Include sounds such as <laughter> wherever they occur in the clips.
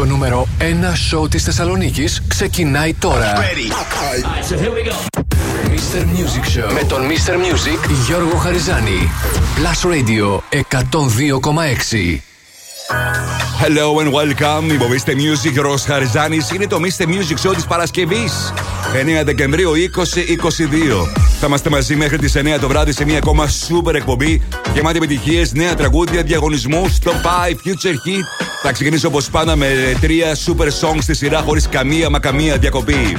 Το νούμερο 1 σοου της Θεσσαλονίκης ξεκινάει τώρα. Mr. Music Show με τον Mr. Music Γιώργο Χαριζάνη. Plus Radio 102,6. Hello and welcome. Είμαι ο Mr. Music Ρος Χαριζάνης. Είναι το Mr. Music Show της Παρασκευής. 9 Δεκεμβρίου 2022. Θα είμαστε μαζί μέχρι τις 9 το βράδυ σε μια ακόμα super εκπομπή γεμάτη επιτυχίες, νέα τραγούδια, διαγωνισμού, top 5, future hit. Θα ξεκινήσω όπως πάντα με τρία super songs στη σειρά χωρίς καμία μα καμία διακοπή.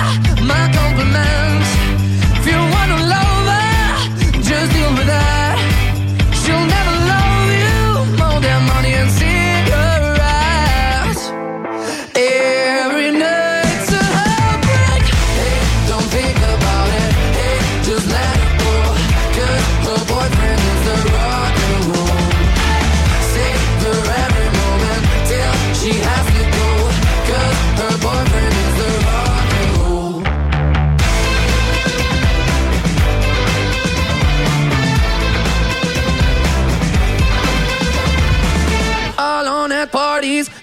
my compliments. If you wanna love her, just deal with that.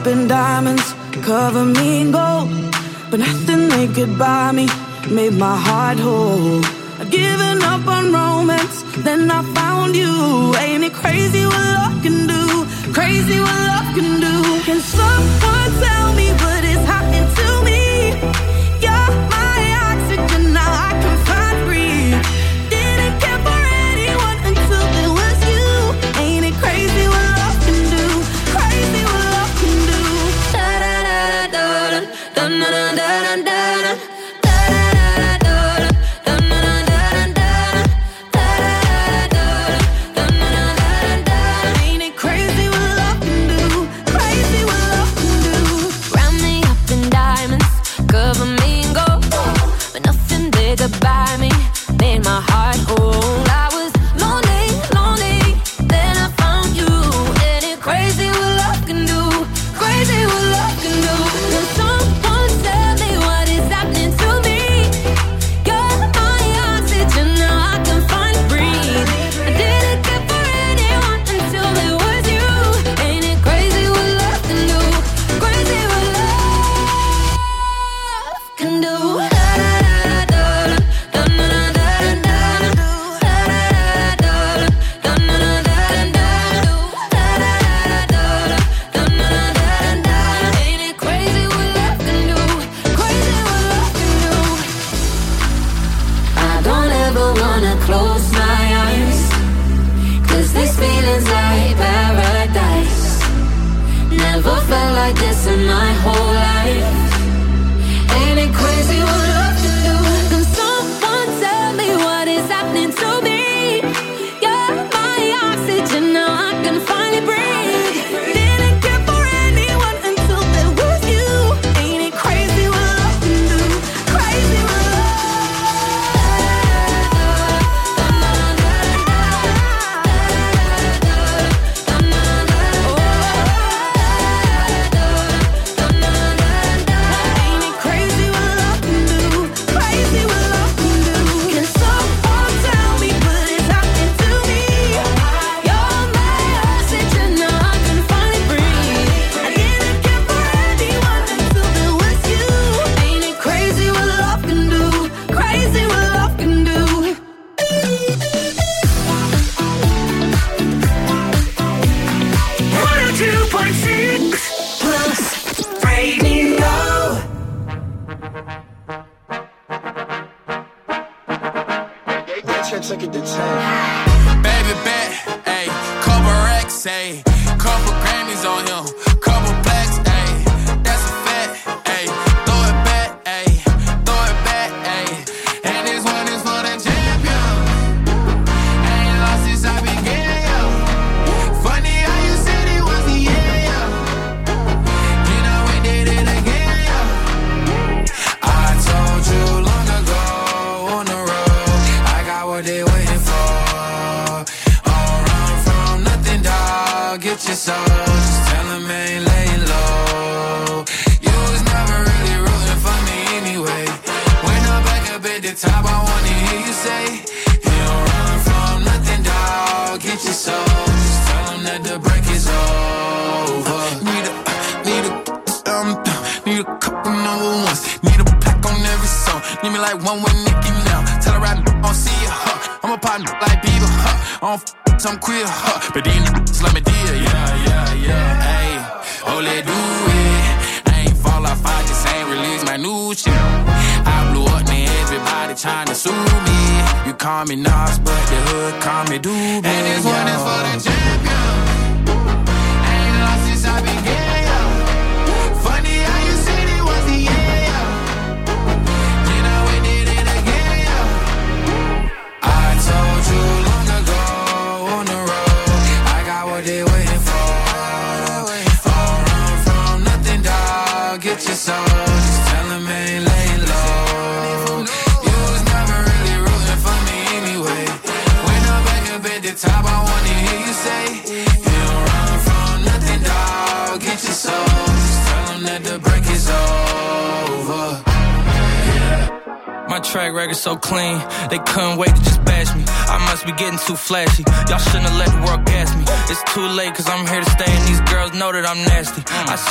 Up in diamonds, cover me in gold. But nothing they could buy me made my heart whole. I'd given up on romance, then I found you. Ain't it crazy what love can do? Crazy what love can do. Can someone tell me what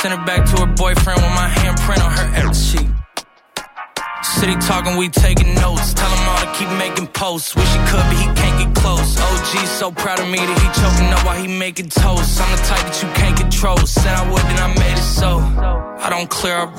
sent her back to her boyfriend with my handprint on her ass sheet. City talking, we taking notes. Tell him all to keep making posts. Wish he could, but he can't get close. OG so proud of me that he choking up while he making toast. I'm the type that you can't control. Said I would, then I made it so. I don't clear up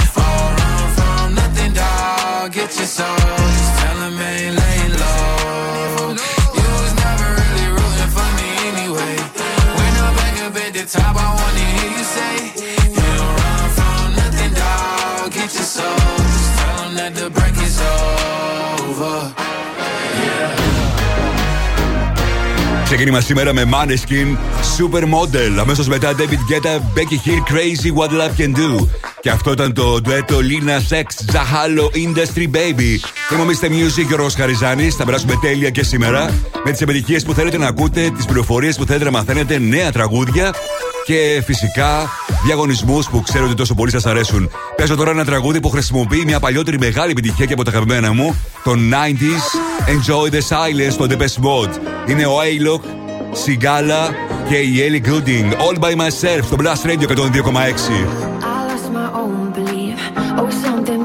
dog. Get your soul. Just tell them ain't laying low. You was never really rooting for me anyway. When I'm back up at the top, I wanna hear you say, You don't run from nothing, dog. Get your soul. Just tell them that the break is over. Ξεκίνημα σήμερα με Maneskin Supermodel. Αμέσω μετά David Guetta, Becky Hill, Crazy What Love Can Do. Και αυτό ήταν το ντουέτο Lina Sex Zahalo Industry Baby. Είμαι ο Mr. Music και ο Ρος Χαριζάνης. Θα περάσουμε τέλεια και σήμερα με τις επιτυχίες που θέλετε να ακούτε, τις πληροφορίες που θέλετε να μαθαίνετε, νέα τραγούδια και φυσικά διαγωνισμούς που ξέρω ότι τόσο πολύ σας αρέσουν. Παίζω τώρα ένα τραγούδι που χρησιμοποιεί μια παλιότερη μεγάλη επιτυχία και από τα αγαπημένα μου, το 90s Enjoy the Silence, το Depeche Mode. Είναι ο Aylock, Sigala και η Ellie Gooding. All by myself στο Blast Radio 102,6.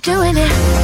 doing it.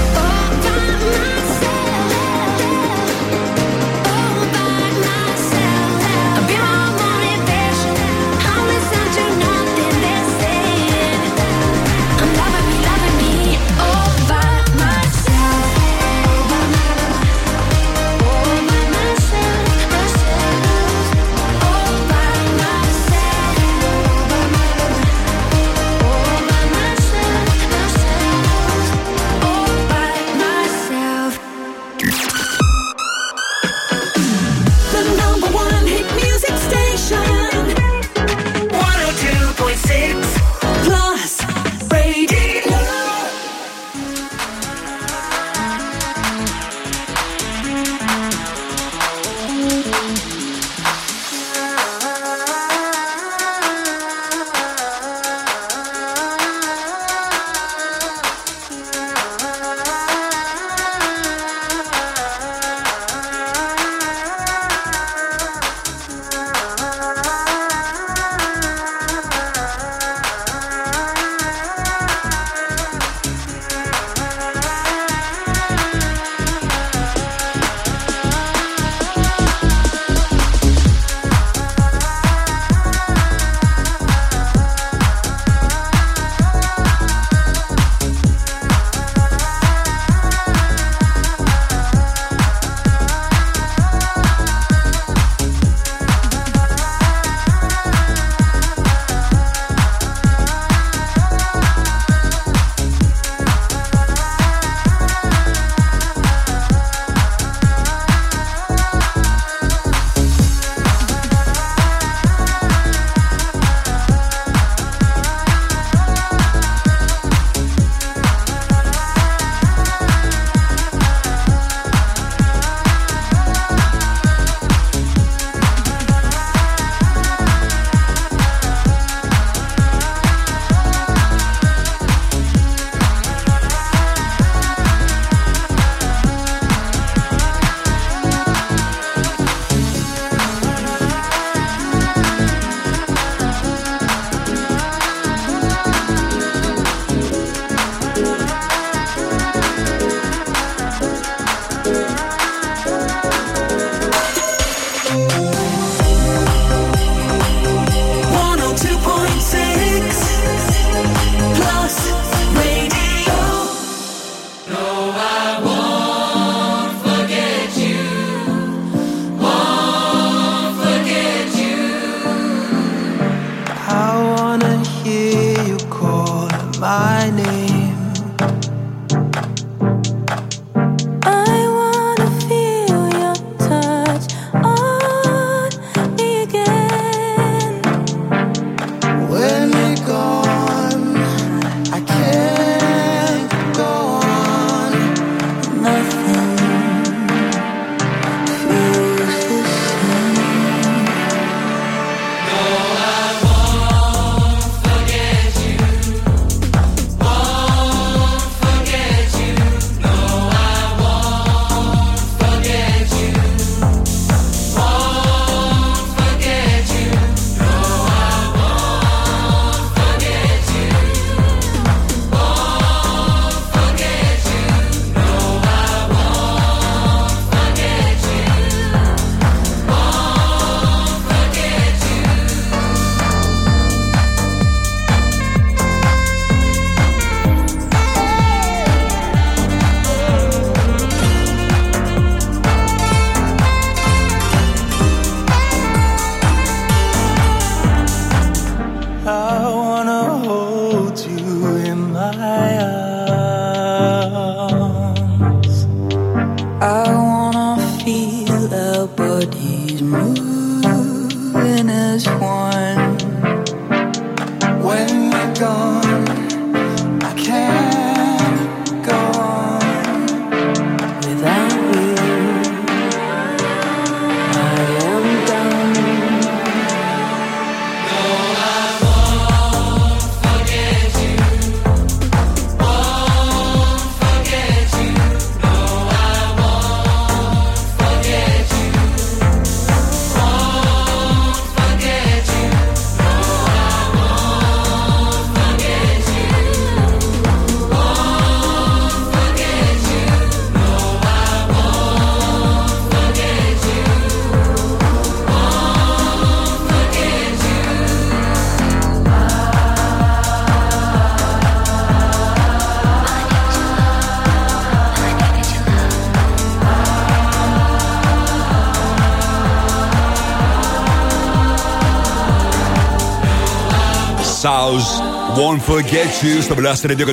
Won't Forget You στο Blast Radio 102,6.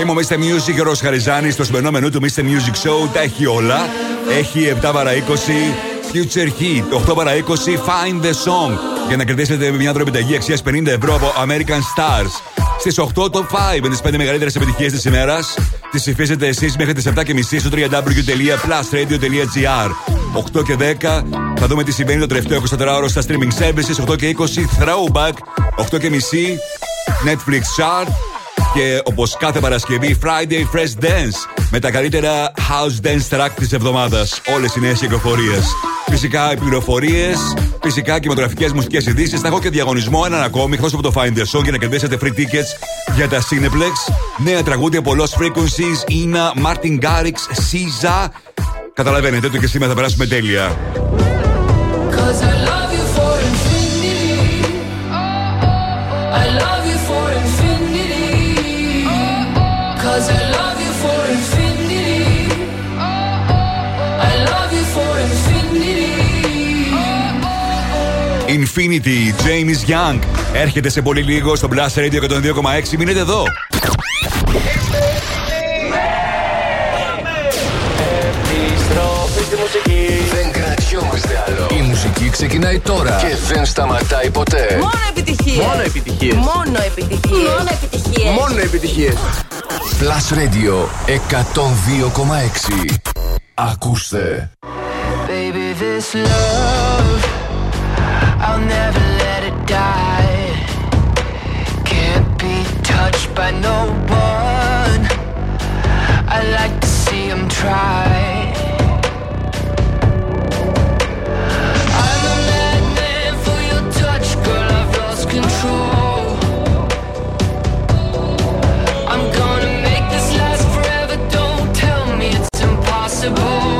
Είμαι ο Mr. Music και ο Χαριζάνης. Στο σημερινό μενού του Mr. Music Show τα έχει όλα. Έχει 7 παρα 20 Future Heat, 8 παρα 20 Find the Song. Για να κερδίσετε μια δρομηταγή αξίας 50 ευρώ από American Stars. Στις 8 το 5 με τις 5 μεγαλύτερες επιτυχίες της ημέρας. Τις ψηφίσετε εσείς μέχρι τις 7.30 στο www.plusradio.gr. 8 και 10 θα δούμε τι συμβαίνει το τελευταίο 24ωρο στα streaming services. 8 και 20 Throwback. 8 και μισή Netflix Chart. Και όπως κάθε Παρασκευή, Friday Fresh Dance με τα καλύτερα house dance track της εβδομάδας. Όλες οι νέες κυκλοφορίες. Φυσικά οι πληροφορίες, φυσικά κινηματογραφικές μουσικές ειδήσεις. Θα έχω και διαγωνισμό έναν ακόμη εκτός από το Find the Song για να κερδίσετε free tickets για τα Cineplex. Νέα τραγούδια από Lost Frequencies, Ina, Martin Garrix, Caesar. Καταλαβαίνετε ότι και σήμερα θα περάσουμε τέλεια. Infinity, James Young. Έρχεται σε πολύ λίγο στο Blast Radio 102,6. Μείνετε εδώ. Άλλο. Η μουσική ξεκινάει τώρα και δεν σταματάει ποτέ. Μόνο επιτυχίες. Μόνο επιτυχίες. Μόνο επιτυχίες. Μόνο επιτυχίες. Μόνο επιτυχίες. Plus Radio 102,6. Ακούστε. Baby, this love, I'll never let it die. Can't be touched by no one. I like to see him try. Impossible.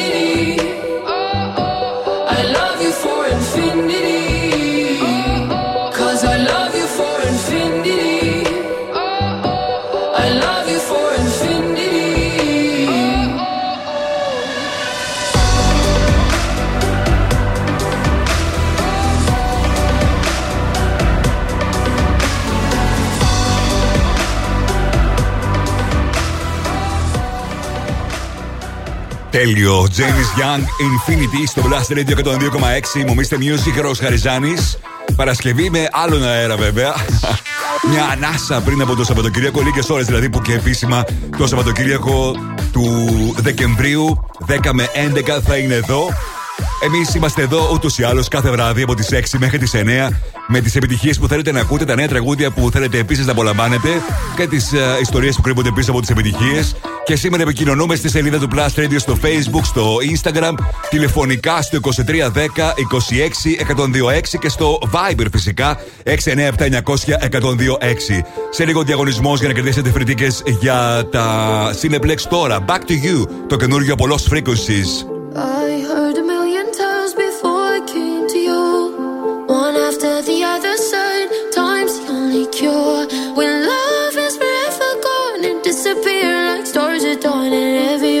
Τέλειο. James Young, Infinity στο Blast Radio 102,6. Μου μίστε Music, Ρος Χαριζάνης. Παρασκευή με άλλον αέρα βέβαια. <laughs> Μια ανάσα πριν από το Σαββατοκύριακο, λίγες ώρες δηλαδή που και επίσημα το Σαββατοκύριακο του Δεκεμβρίου 10 με 11 θα είναι εδώ. Εμείς είμαστε εδώ ούτως ή άλλως κάθε βράδυ από τις 6 μέχρι τις 9 με τις επιτυχίες που θέλετε να ακούτε, τα νέα τραγούδια που θέλετε επίσης να απολαμβάνετε και τις ιστορίες που κρύβονται πίσω από τις επιτυχίες. Και σήμερα επικοινωνούμε στη σελίδα του Plus Radio στο Facebook, στο Instagram, τηλεφωνικά στο 2310 26 126 και στο Viber φυσικά 697 900 126. Σε λίγο διαγωνισμός για να κερδίσετε φρυτίκε για τα Cineplex τώρα. Back to you, το καινούργιο από Lost Frequencies. Dawn, and every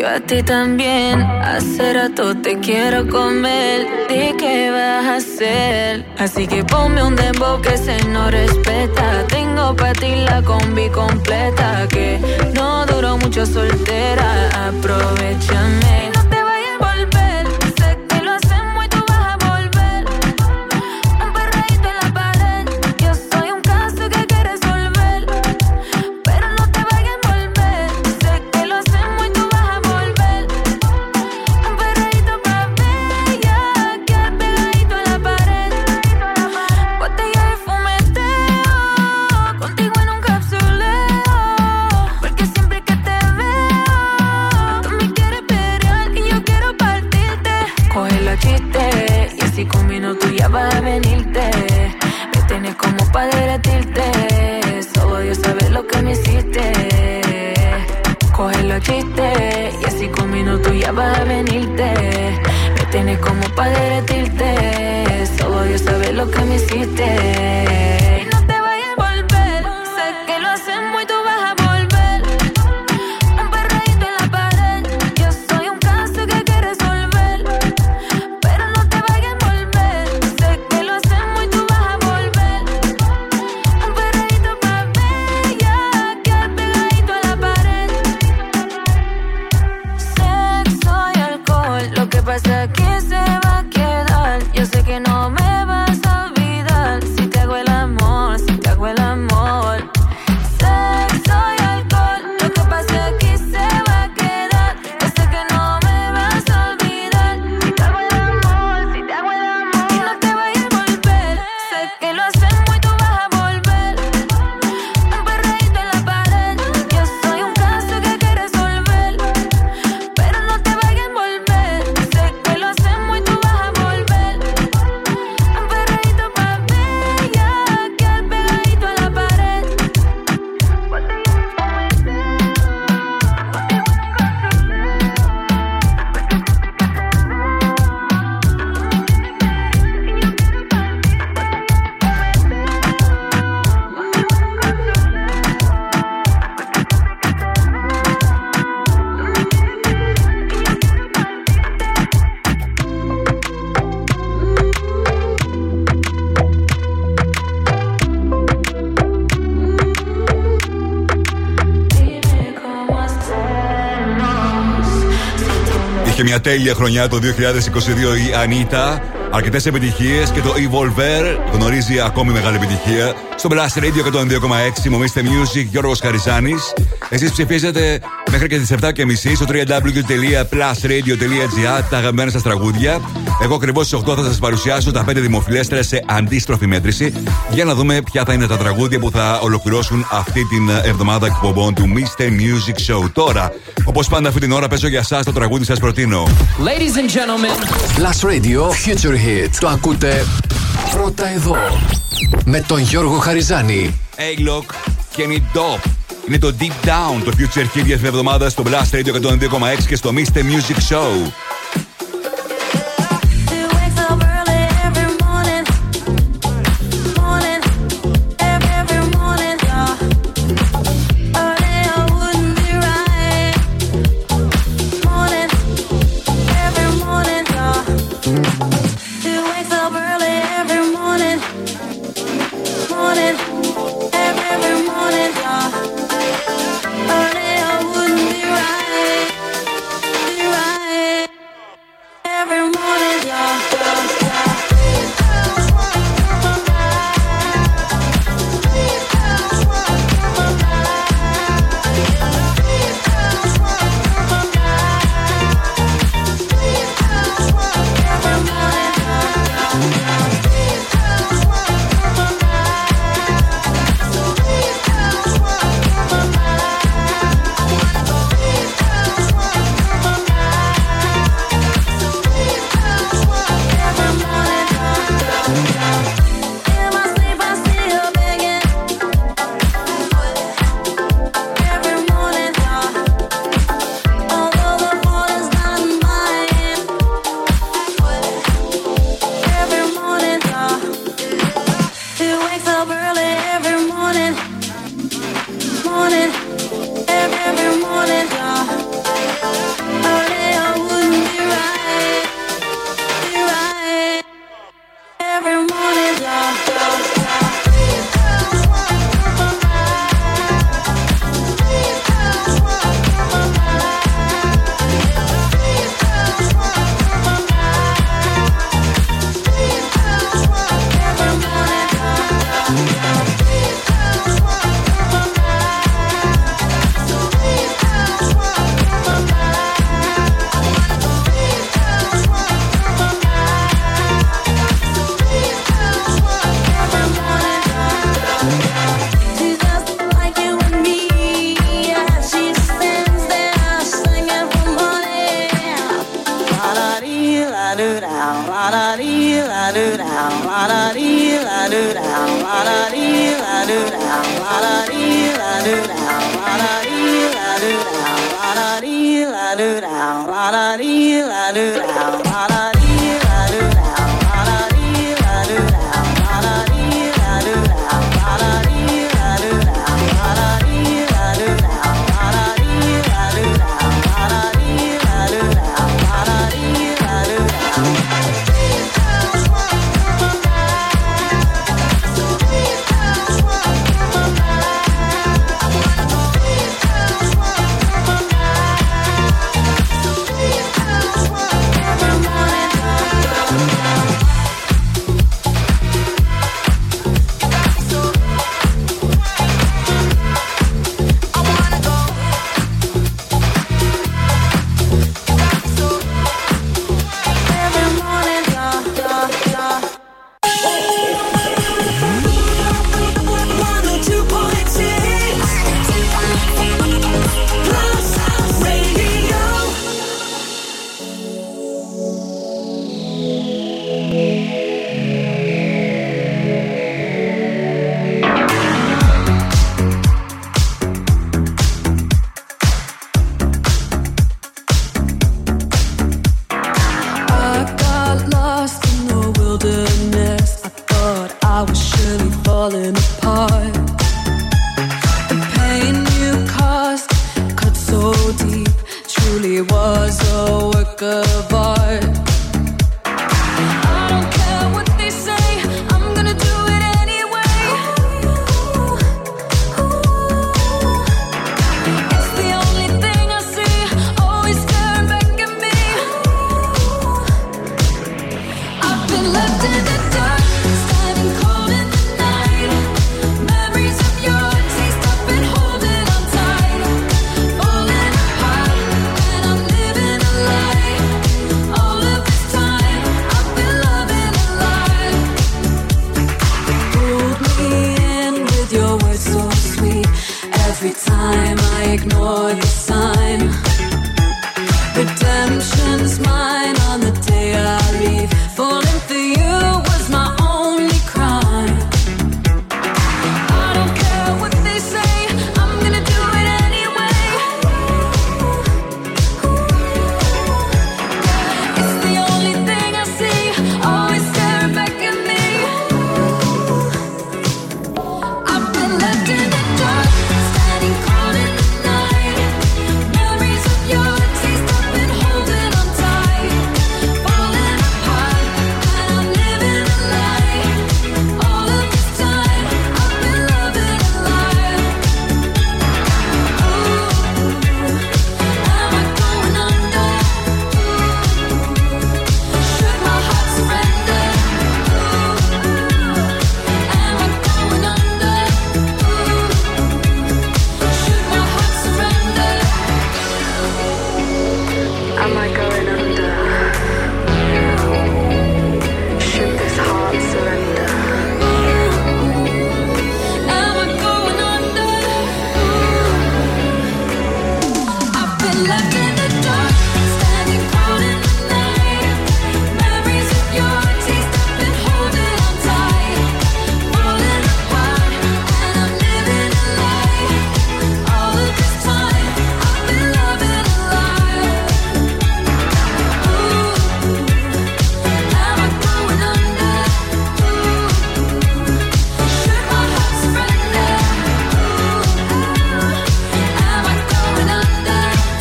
yo a ti también. Hace rato te quiero comer. Di qué vas a hacer. Así que ponme un dembow que se no respeta. Tengo para ti la combi completa. Que no duró mucho soltera. Aprovechame. Μια τέλεια χρονιά το 2022 η Ανίτα. Αρκετές επιτυχίες και το Evolver γνωρίζει ακόμη μεγάλη επιτυχία. Στο Blast Radio 102,6 μομίστε Music Γιώργος Χαριζάνης. Εσείς ψηφίζετε μέχρι και τις 7.30 στο www.plusradio.gr τα αγαπημένα σας τραγούδια. Εγώ ακριβώς στις 8 θα σας παρουσιάσω τα 5 δημοφιλέστερα σε αντίστροφη μέτρηση για να δούμε ποια θα είναι τα τραγούδια που θα ολοκληρώσουν αυτή την εβδομάδα εκπομπών του Mr. Music Show. Τώρα, όπως πάντα αυτή την ώρα, παίζω για εσά το τραγούδι σας προτείνω. Ladies and gentlemen. Plus Radio Future Hit. Το ακούτε πρώτα εδώ. Με τον Γιώργο Χαριζάνη. Hey, look, Kenny Dope. Είναι το Deep Down, το Future Hit για την εβδομάδα στο Blast Radio 102,6 και στο Mr. Music Show.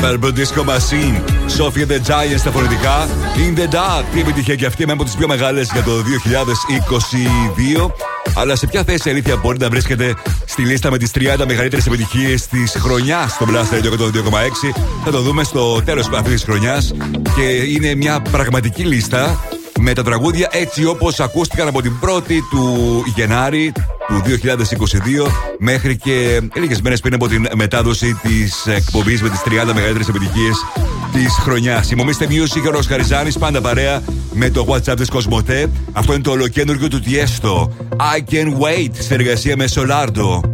Turbo Disco Machine. Sophie the Giants στα φωνητικά. In the Dark. Τι επιτυχία και αυτή με από τις πιο μεγάλες για το 2022. Αλλά σε ποια θέση αλήθεια μπορεί να βρίσκεται στη λίστα με τις 30 μεγαλύτερες επιτυχίες της χρονιάς στο Blaster Radio Θα το δούμε στο τέλος αυτής της χρονιάς. Και είναι μια πραγματική λίστα με τα τραγούδια έτσι όπως ακούστηκαν από την 1η του Γενάρη του 2022 μέχρι και λίγες μέρες πριν από την μετάδοση της εκπομπής με τις 30 μεγαλύτερες επιτυχίες της χρονιάς. Η Μομίστε και ο Ροσχαριζάνη, πάντα παρέα με το WhatsApp της Κοσμοτέ. Αυτό είναι το ολοκένουργιο του Τιέστο. I can wait, συνεργασία με Solardo.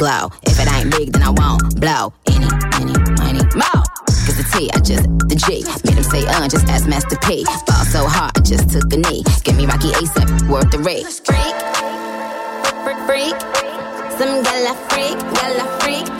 Glow. If it ain't big, then I won't blow. Any, any, any, more. Cause the T, I just, the G. Made him say, uh, just ask Master P. Fall so hard, I just took a knee. Give me Rocky ASAP, worth the rate. Freak, freak, freak. Some gala freak, gala freak.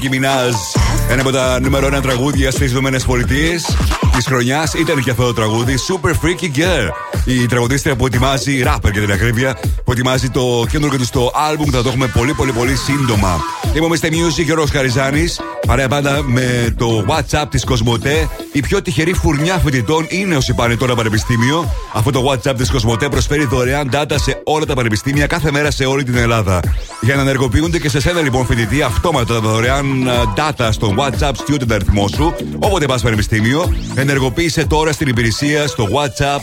Νίκη Μινάζ. Ένα από τα νούμερο 1 τραγούδια στις ΗΠΑ της χρονιάς ήταν και αυτό το τραγούδι Super Freaky Girl. Η τραγουδίστρια που ετοιμάζει, rapper για την ακρίβεια, που ετοιμάζει το καινούργιο του στο album. Θα το έχουμε πολύ πολύ πολύ σύντομα. Είμαι Mr. Music και ο Ρος Χαριζάνης. Παρέα πάντα με το WhatsApp της Κοσμοτέ. Η πιο τυχερή φουρνιά φοιτητών είναι όσοι πάνε τώρα πανεπιστήμιο. Αυτό το WhatsApp της Κοσμοτέ προσφέρει δωρεάν data σε όλα τα πανεπιστήμια κάθε μέρα σε όλη την Ελλάδα. Για να ενεργοποιούνται και σε σένα λοιπόν φοιτητή αυτόματα τα δωρεάν ε, data στο WhatsApp student αριθμό σου, όποτε πας πανεπιστήμιο, ενεργοποίησε τώρα στην υπηρεσία στο WhatsApp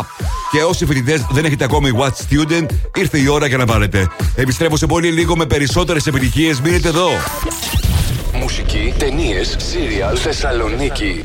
app. Και όσοι φοιτητές δεν έχετε ακόμη Watch Student, ήρθε η ώρα για να πάρετε. Επιστρέφω σε πολύ λίγο με περισσότερες επιτυχίες. Μείνετε εδώ. Μουσική, ταινίες, σύριαλ, Θεσσαλονίκη.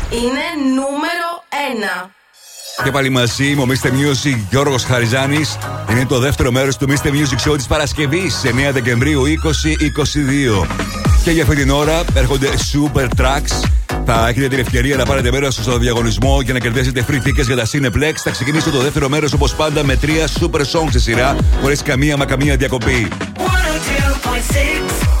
Είναι νούμερο ένα. Και πάλι μαζί είμαι ο Mr. Music Γιώργος Χαριζάνης. Είναι το δεύτερο μέρος του Mr. Music Show της Παρασκευής 9 Δεκεμβρίου 2022. Και για αυτή την ώρα έρχονται Super Tracks. Θα έχετε την ευκαιρία να πάρετε μέρος στο διαγωνισμό για να κερδίσετε free tickets για τα Cineplex. Θα ξεκινήσω το δεύτερο μέρος όπως πάντα με τρία super songs σε σειρά, χωρίς καμία μα καμία διακοπή. 102.6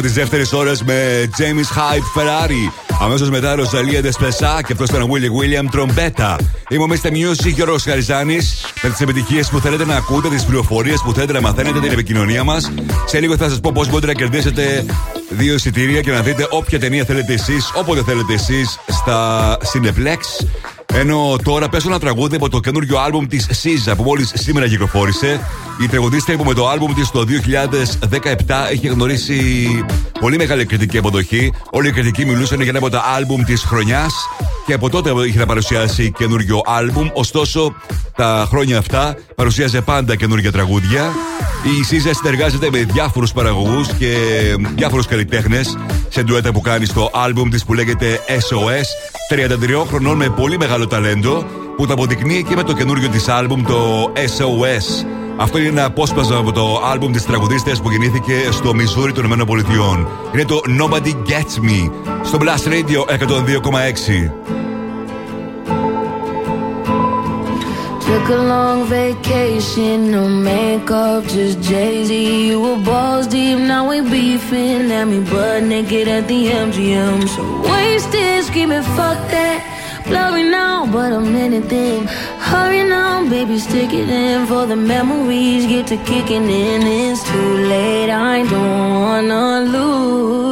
Ξεκίνημα τη δεύτερη ώρα με James Hype Ferrari. Αμέσως μετά Ροζαλία Δεσπεσά και αυτός ήταν ο Willy William Τρομπέτα. Είμαι ο Mr. Music και ο Ρος Χαριζάνη. Με τις επιτυχίες που θέλετε να ακούτε, τις πληροφορίες που θέλετε να μαθαίνετε, την επικοινωνία μας. Σε λίγο θα σας πω πώς μπορείτε να κερδίσετε δύο εισιτήρια και να δείτε όποια ταινία θέλετε εσείς, όποτε θέλετε εσείς στα Cineplex. Ενώ τώρα πέσω ένα τραγούδι από το καινούριο άλμπουμ της SZA που μόλις σήμερα κυκλοφόρησε. Η τραγουδίστρια που με το άλμπουμ της το 2017 έχει γνωρίσει πολύ μεγάλη κριτική αποδοχή. Όλοι οι κριτικοί μιλούσαν για ένα από τα άλμπουμ της χρονιάς και από τότε είχε να παρουσιάσει καινούριο άλμπουμ. Ωστόσο, τα χρόνια αυτά παρουσίαζε πάντα καινούργια τραγούδια. Η SZA συνεργάζεται με διάφορους παραγωγούς και διάφορους καλλιτέχνες σε ντουέτα που κάνει στο άλμπουμ της που λέγεται SOS. 33 χρονών με πολύ μεγάλο ταλέντο που το αποδεικνύει και με το καινούριο της άλμπουμ το SOS. Αυτό είναι ένα απόσπασμα από το άλμπουμ της τραγουδίστριας που γεννήθηκε στο Μιζούρι των ΗΠΑ. Είναι το Nobody Gets Me στο Blast Radio 102,6. Took a long vacation, no makeup, just Jay Z. You were balls deep, now we beefing. At me butt naked at the MGM. So wasted, screaming, fuck that. Blurry now, but I'm anything. Hurry now, baby, stick it in for the memories. Get to kicking in, it's too late. I don't wanna lose.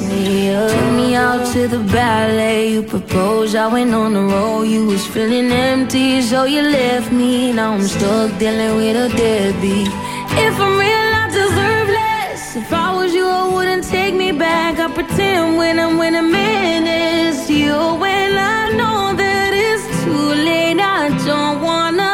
Took me out to the ballet. You proposed. I went on the road. You was feeling empty, so you left me. Now I'm stuck dealing with a deadbeat. If I'm real, I deserve less. If I was you, I wouldn't take me back. I pretend when I'm when I'm in it's you. When I know that it's too late, I don't wanna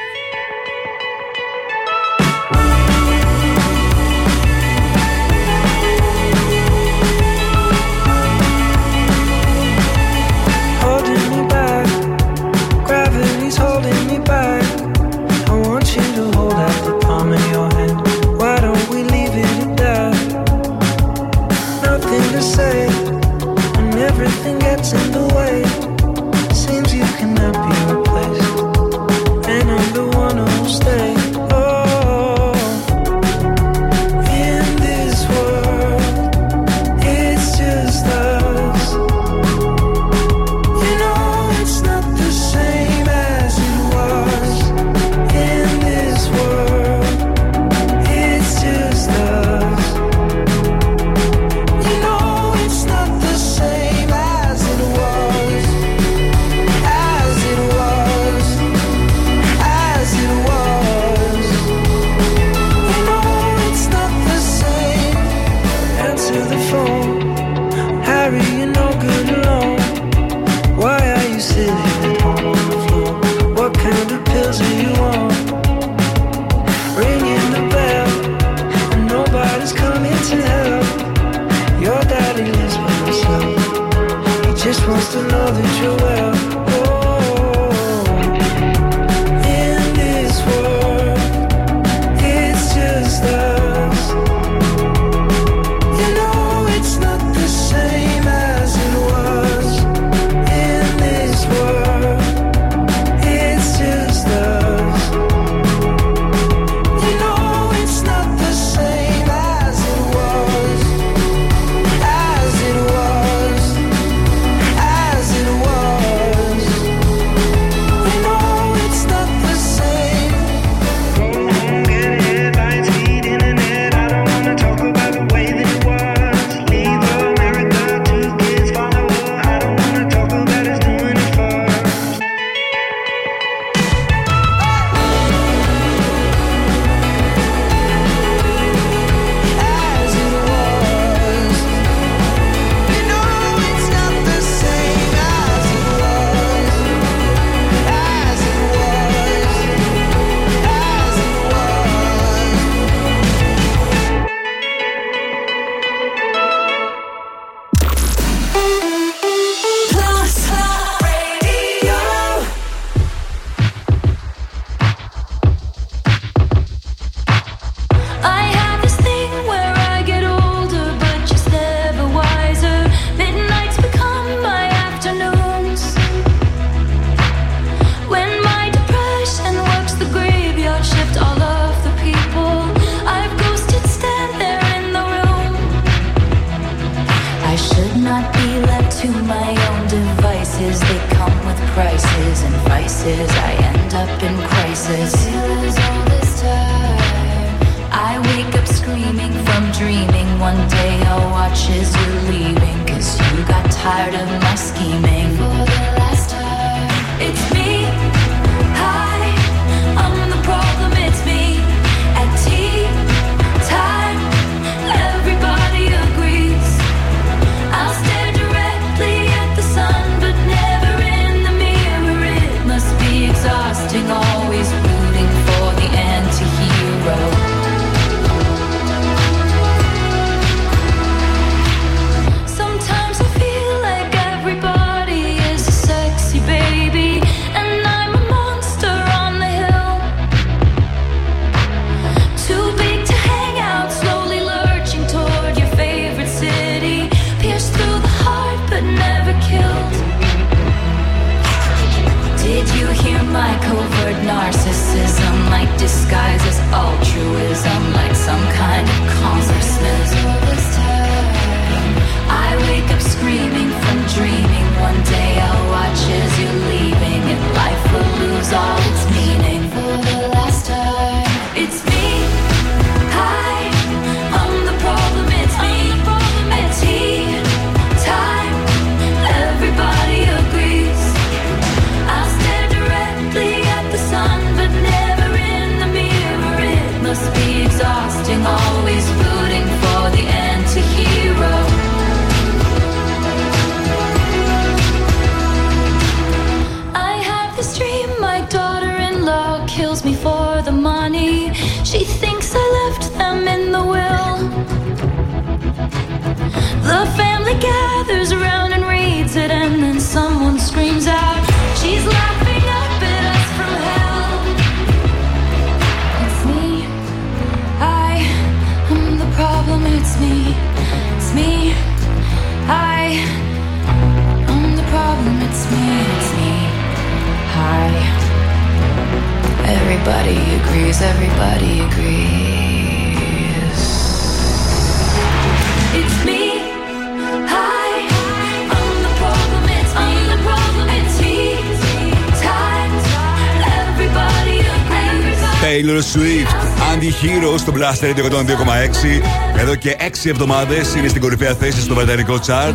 Blast Radio 102,6. Εδώ και 6 εβδομάδες είναι στην κορυφαία θέση στο βρετανικό chart.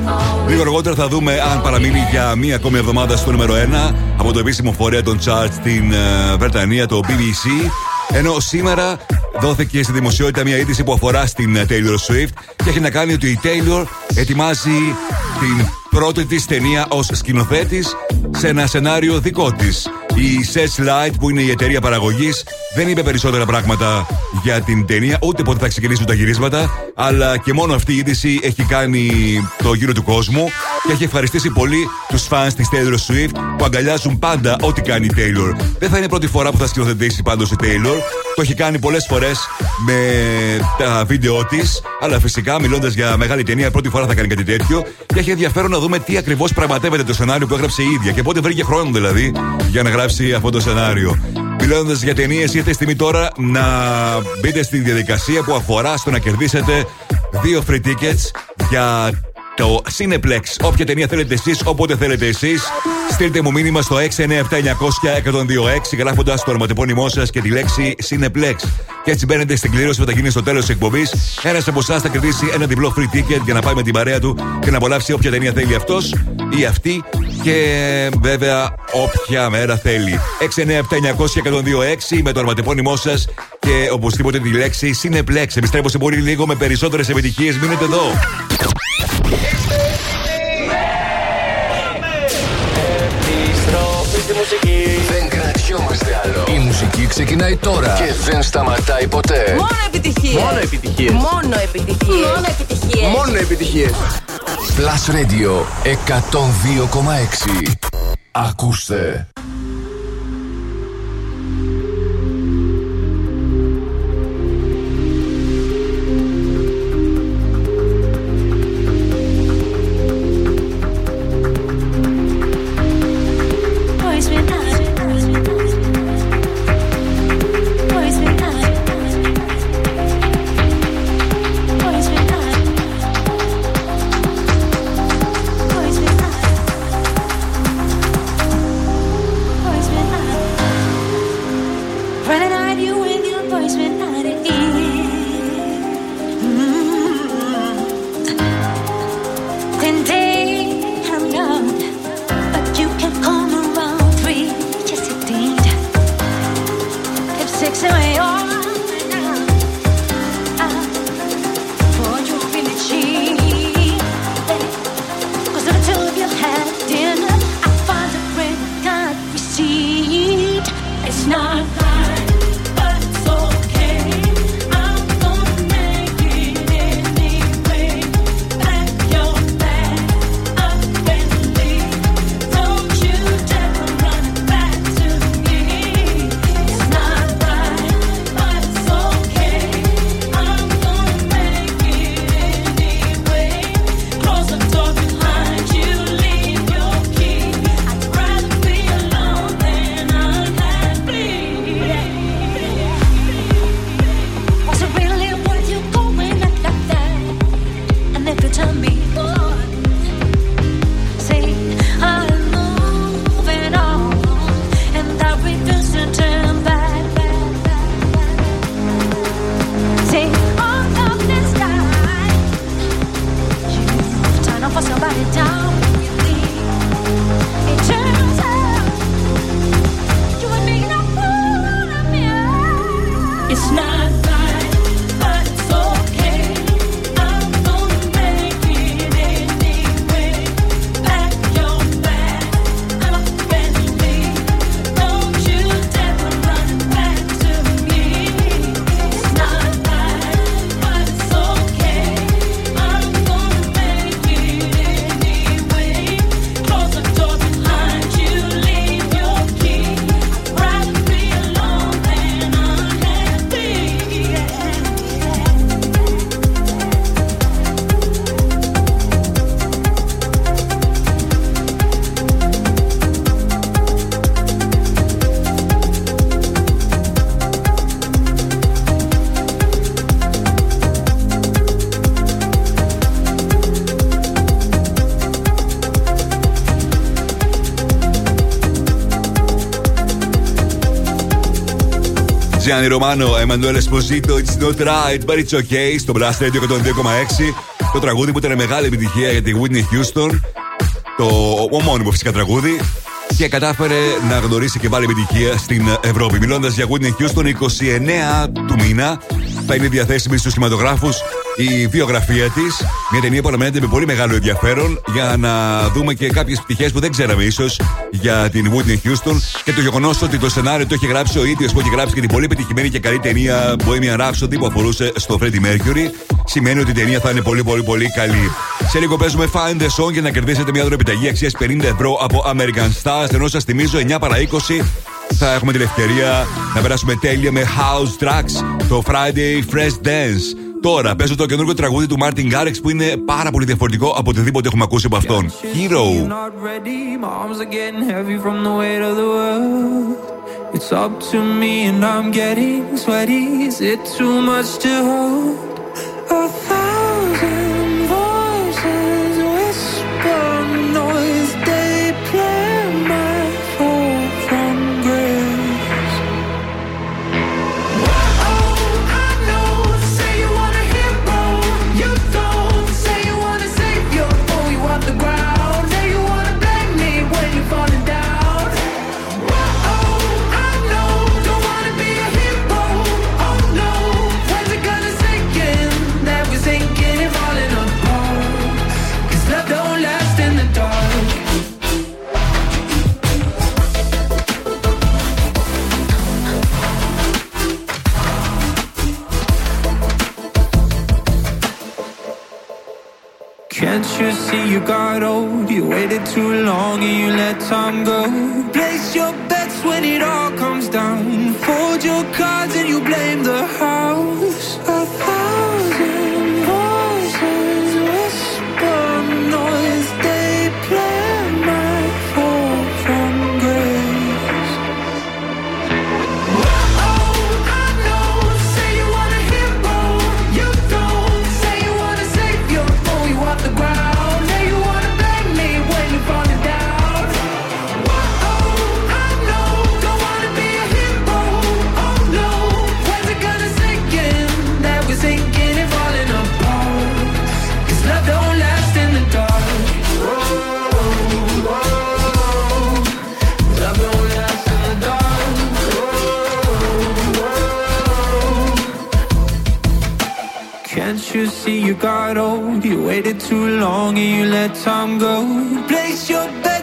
Λίγο αργότερα θα δούμε αν παραμείνει για μία ακόμη εβδομάδα στο νούμερο 1 από το επίσημο φορέα των chart στην ε, Βρετανία, το BBC. Ενώ σήμερα δόθηκε στη δημοσιότητα μια είδηση που αφορά στην ε, Taylor Swift και έχει να κάνει ότι η Taylor ετοιμάζει την πρώτη της ταινία ως σκηνοθέτης σε ένα σενάριο δικό της. Η Light που είναι η εταιρεία παραγωγής, δεν είπε περισσότερα πράγματα για την ταινία, ούτε πότε θα ξεκινήσουν τα γυρίσματα. Αλλά και μόνο αυτή η είδηση έχει κάνει το γύρο του κόσμου και έχει ευχαριστήσει πολύ τους φαν της Taylor Swift που αγκαλιάζουν πάντα ό,τι κάνει η Taylor. Δεν θα είναι η πρώτη φορά που θα σκηνοθετήσει πάντω η Taylor. Το έχει κάνει πολλές φορές με τα βίντεο της. Αλλά φυσικά μιλώντας για μεγάλη ταινία, πρώτη φορά θα κάνει κάτι τέτοιο. Και έχει ενδιαφέρον να δούμε τι ακριβώς πραγματεύεται το σενάριο που έγραψε η ίδια και πότε βρήκε χρόνο δηλαδή για να γράψει αυτό το σενάριο. Μιλώντας για ταινίες, ήρθε η στιγμή τώρα να μπείτε στη διαδικασία που αφορά στο να κερδίσετε δύο free tickets για το Cineplex. Όποια ταινία θέλετε εσείς, όποτε θέλετε εσείς, στείλτε μου μήνυμα στο 697-900-1026 γράφοντας το ονοματεπώνυμό σας και τη λέξη Cineplex. Και έτσι μπαίνετε στην κλήρωση που θα γίνει στο τέλος της εκπομπής. Ένας από εσάς θα κερδίσει ένα διπλό free ticket για να πάει με την παρέα του και να απολαύσει όποια ταινία θέλει αυτός ή αυτή. Και βέβαια όποια μέρα θέλει. 697-900-1026 με το ονοματεπώνυμό σας και οπωσδήποτε τη λέξη Cineplex. Επιστρέφω σε πολύ λίγο με περισσότερες επιτυχίες. Μείνετε εδώ. Επιστροφή στη μουσική. Δεν κρατιόμαστε άλλο. Η μουσική ξεκινάει τώρα και δεν σταματάει ποτέ. Μόνο επιτυχίες. Μόνο επιτυχίες. Μόνο επιτυχίες. Μόνο επιτυχίες. Μόνο επιτυχίες. Plus Radio 102,6. Ακούστε. Gianni Romano, Emanuele Esposito, It's not right, but it's okay. Στο Blast Radio 102,6. Το τραγούδι που ήταν μεγάλη επιτυχία για τη Whitney Houston. Το ομώνυμο φυσικά τραγούδι. και κατάφερε να γνωρίσει και πάλι επιτυχία στην Ευρώπη. Μιλώντας για Whitney Houston, 29 του μήνα θα είναι διαθέσιμη στους κινηματογράφους η βιογραφία της. Μια ταινία που αναμένεται με πολύ μεγάλο ενδιαφέρον για να δούμε και κάποιες πτυχές που δεν ξέραμε ίσως για την Whitney Houston και το γεγονός ότι το σενάριο το έχει γράψει ο ίδιος που έχει γράψει και την πολύ πετυχημένη και καλή ταινία Bohemian Rhapsody που αφορούσε στο Freddie Mercury. Σημαίνει ότι η ταινία θα είναι πολύ πολύ πολύ καλή. Σε λίγο παίζουμε Find the Song για να κερδίσετε μια δωρεπιταγή αξίας 50 ευρώ από American Stars. Ενώ σας θυμίζω 9 παρα 20 θα έχουμε την ευκαιρία να περάσουμε τέλεια με House Tracks το Friday Fresh Dance. Τώρα, παίζω το καινούργιο τραγούδι του Μάρτιν Garex που είναι πάρα πολύ διαφορετικό από οτιδήποτε έχουμε ακούσει από αυτόν. Hero! Too long and you let time go. Place your bets when it all comes down. Fold your cards and you blame the house. Too long and you let time go. Place your bets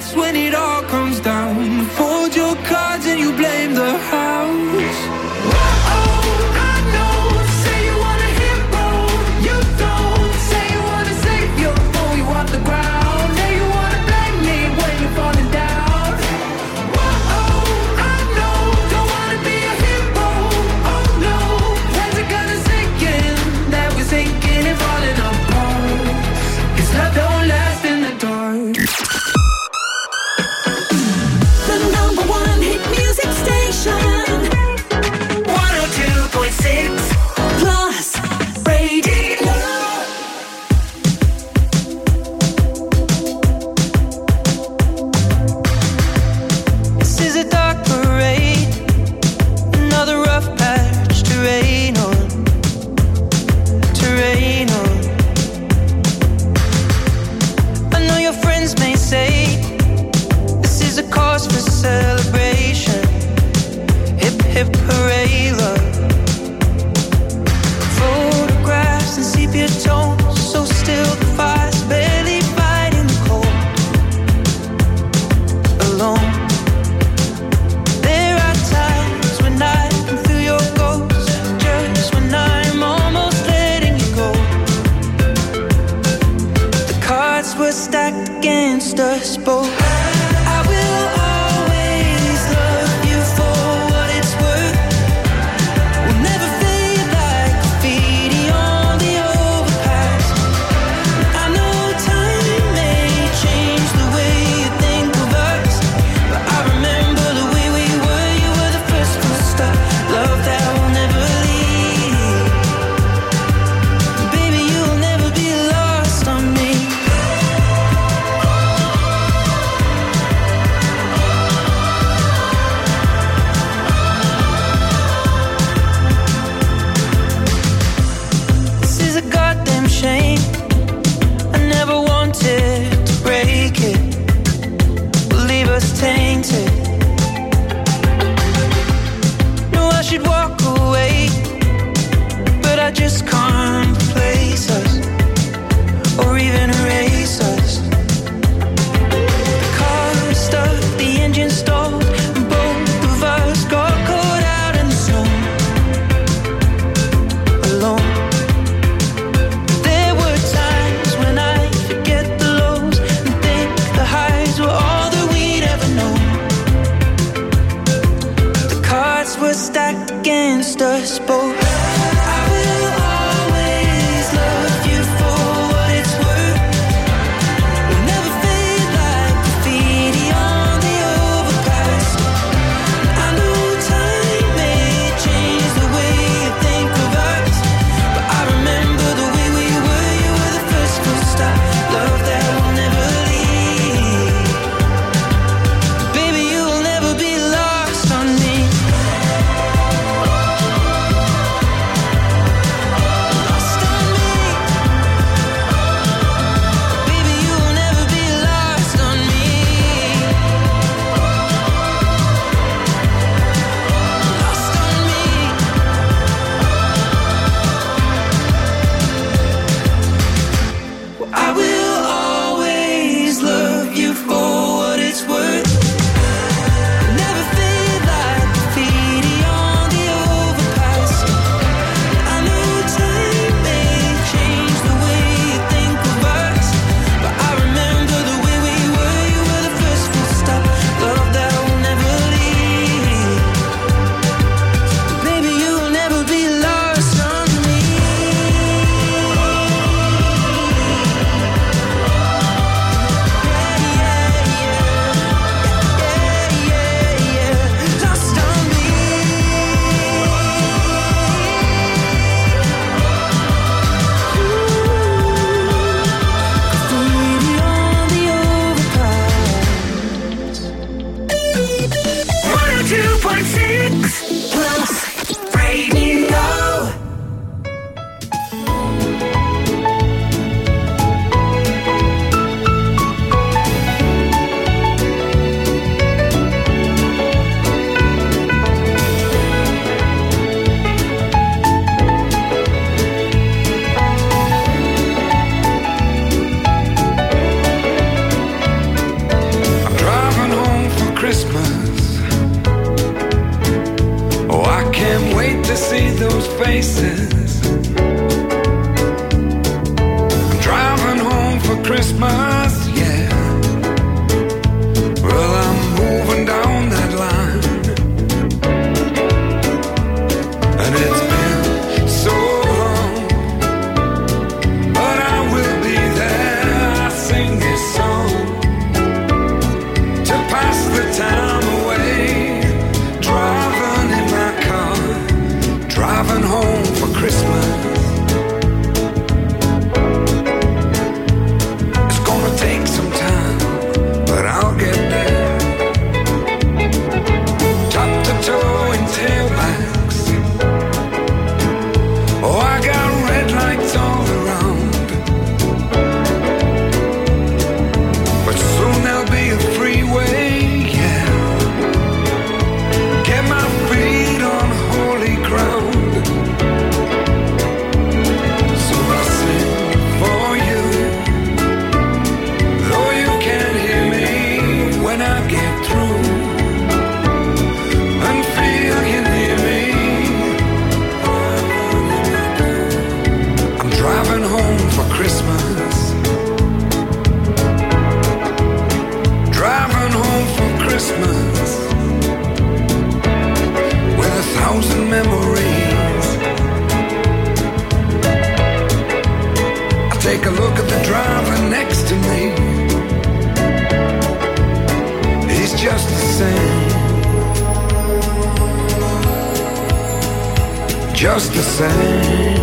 burn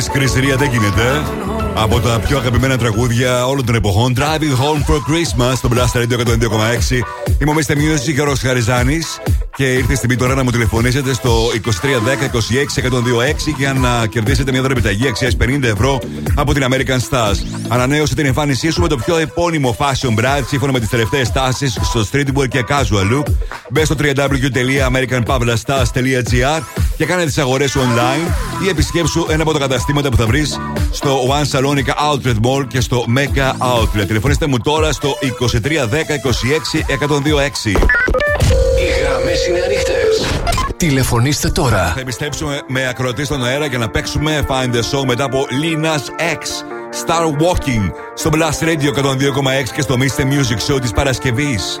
Χριστούγεννα χωρί κρυστηρία δεν γίνεται. Από τα πιο αγαπημένα τραγούδια όλων των εποχών. Driving Home for Christmas στο Blast Radio 102,6. Είμαι ο Mr. Music και ο Ρος Χαριζάνης Και ήρθε η στιγμή τώρα να μου τηλεφωνήσετε στο 2310 26 126 για να κερδίσετε μια δωρεπιταγή αξίας 50 ευρώ από την American Stars. Ανανέωσε την εμφάνισή σου με το πιο επώνυμο fashion brand σύμφωνα με τις τελευταίες τάσεις στο streetwear και casual look. Μπες στο www.americanpavlastars.gr και κάνε τις αγορές σου online ή επισκέψου ένα από τα καταστήματα που θα βρεις στο One Salonica Outlet Mall και στο Mega Outlet. Τηλεφωνήστε μου τώρα στο 2310 26 126. Οι γραμμές είναι ανοιχτές. Τηλεφωνήστε τώρα. Θα επιστρέψουμε με ακροατή στον αέρα για να παίξουμε Find the Show μετά από Linas X Star Walking στο Blast Radio 102,6 και στο Mr. Music Show της Παρασκευής.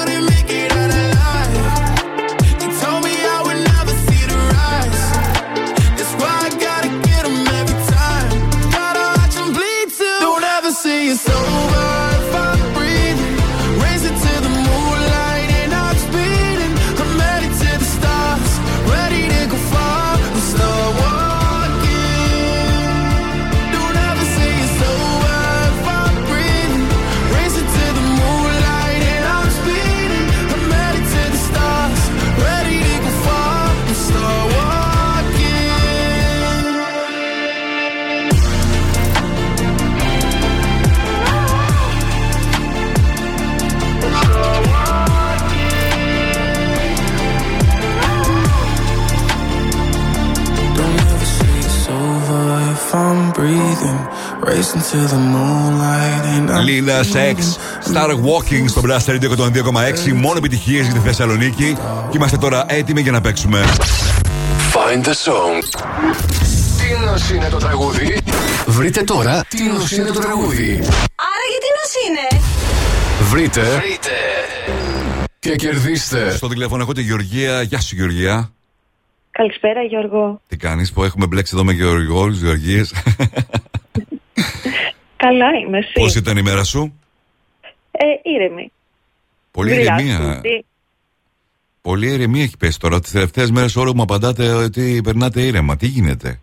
I'm Λίνα Σεξ, Star Walking στο Blast Radio 102,6. Μόνο επιτυχίες για τη Θεσσαλονίκη. Και είμαστε τώρα έτοιμοι για να παίξουμε. Find the song. Τι νος είναι το τραγούδι. Βρείτε τώρα τι νος είναι το τραγούδι. Άρα γιατί νος είναι; Βρείτε. Βρείτε. Και κερδίστε. Στο τηλέφωνο έχω τη Γεωργία. Γεια σου, Γεωργία. Καλησπέρα Γιώργο. Τι κάνεις, που έχουμε μπλέξει εδώ με Γεωργιού, Γεωργίες. Καλά είμαι εσύ. Πώς ήταν η μέρα σου, Ε, ήρεμη. Πολύ Δουλειά, ηρεμία. σπίτι. Πολύ ηρεμία έχει πέσει τώρα. Τις τελευταίες μέρες όλο μου απαντάτε ότι περνάτε ήρεμα. Τι γίνεται;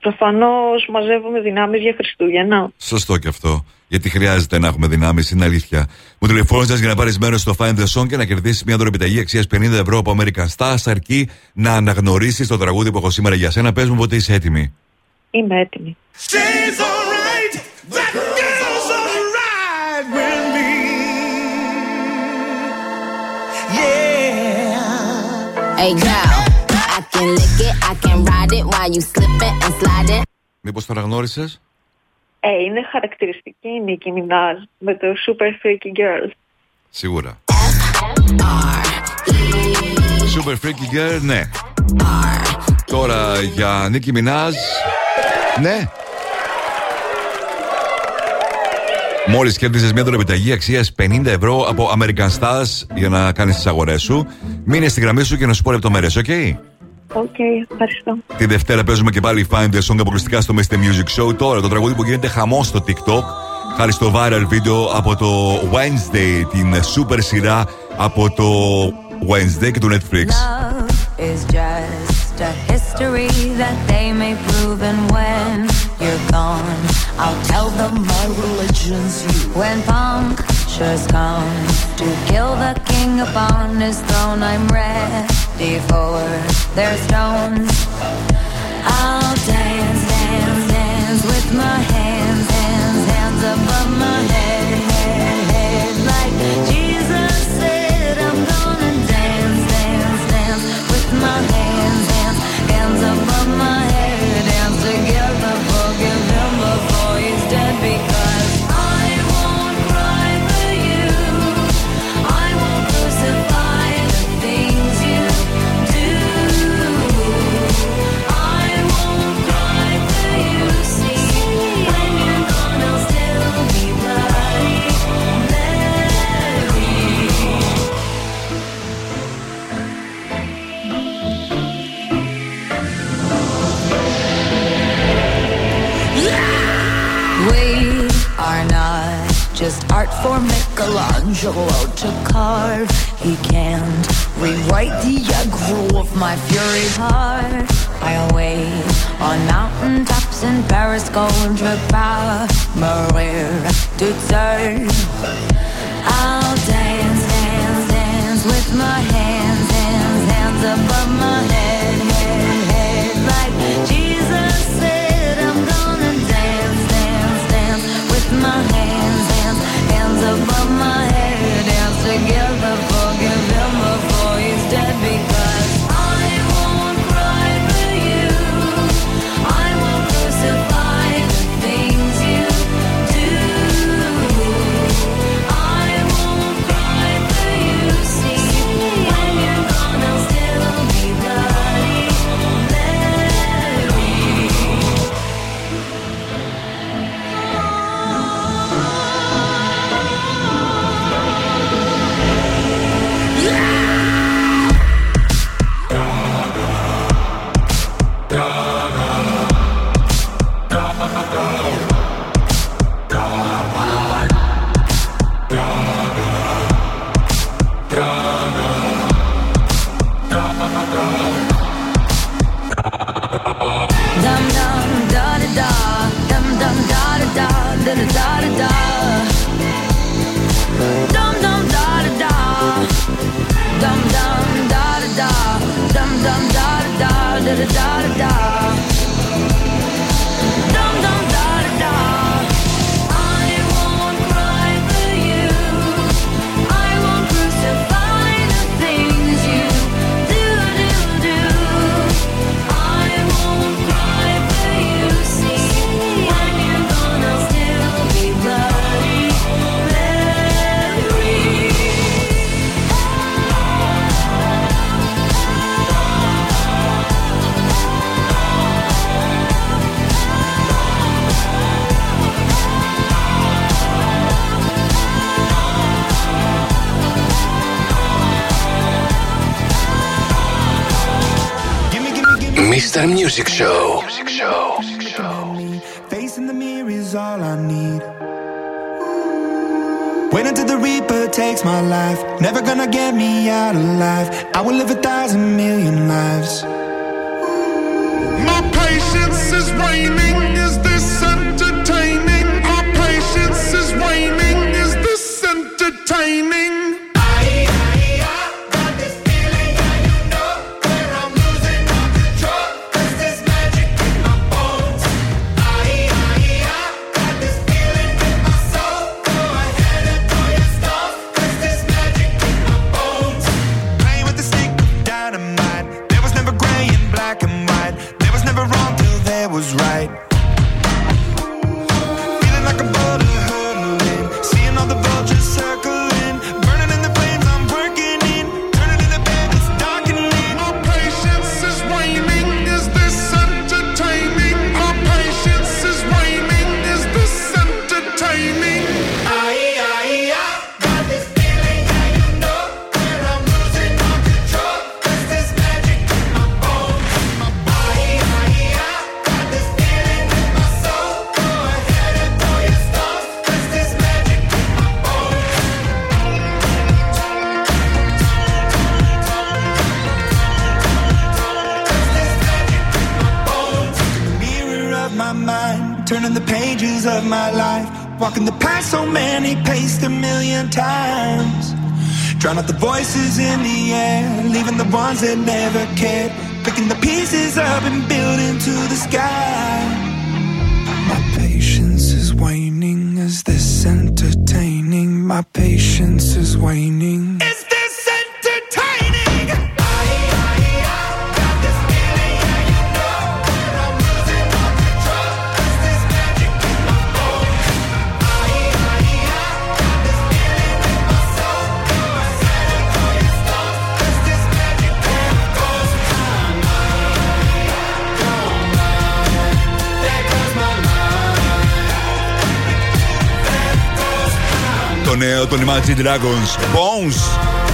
Προφανώς μαζεύουμε δυνάμεις για Χριστούγεννα. Σωστό και αυτό. Γιατί χρειάζεται να έχουμε δυνάμεις, είναι αλήθεια. Μου τηλεφώνησες για να πάρεις μέρος στο Find the Song και να κερδίσεις μια δωρεπιταγή αξίας 50 ευρώ από American Stars, αρκεί να αναγνωρίσεις το τραγούδι που έχω σήμερα για σένα. Πες μου πότε είσαι έτοιμη. Είμαι έτοιμη. She's Hey girl, I can lick it, I can ride it while you slip it and slide it. Μήπω το αναγνώρισε. Ε, είναι χαρακτηριστική η Νίκη Μινάζ με το Super Freaky Girl. Σίγουρα. Super Freaky Girl, ναι. Τώρα για Nicki Minaj. Ναι. Μόλις κέρδισες μια δωρεπιταγή αξίας 50 ευρώ από American Stars για να κάνεις τις αγορές σου. Μείνε στη γραμμή σου και να σου πω λεπτομέρειες, OK; OK, ευχαριστώ. Τη Δευτέρα παίζουμε και πάλι Find the Song αποκλειστικά στο Mr. Music Show. Τώρα το τραγούδι που γίνεται χαμός στο TikTok. Χάρη στο viral βίντεο από το Wednesday, την super σειρά από το Wednesday και το Netflix. Love is just a history that they may prove, and when you're gone, I'll tell them my religion's you. When punctures come to kill the king upon his throne, I'm ready for their stones. I'll dance, dance, dance with my hands, hands, hands above my head, head, Just art for Michelangelo to carve. He can't rewrite the aggro of my fury heart. I'll wait on mountain mountaintops in Paris, trip Maria to turn. I'll dance, dance, dance with my hands, hands, hands above my head, Mr. Music Show. Music Show. Music show. Facing the mirror is all I need. Wait until the Reaper takes my life. Never gonna get me Imagine Dragons Bones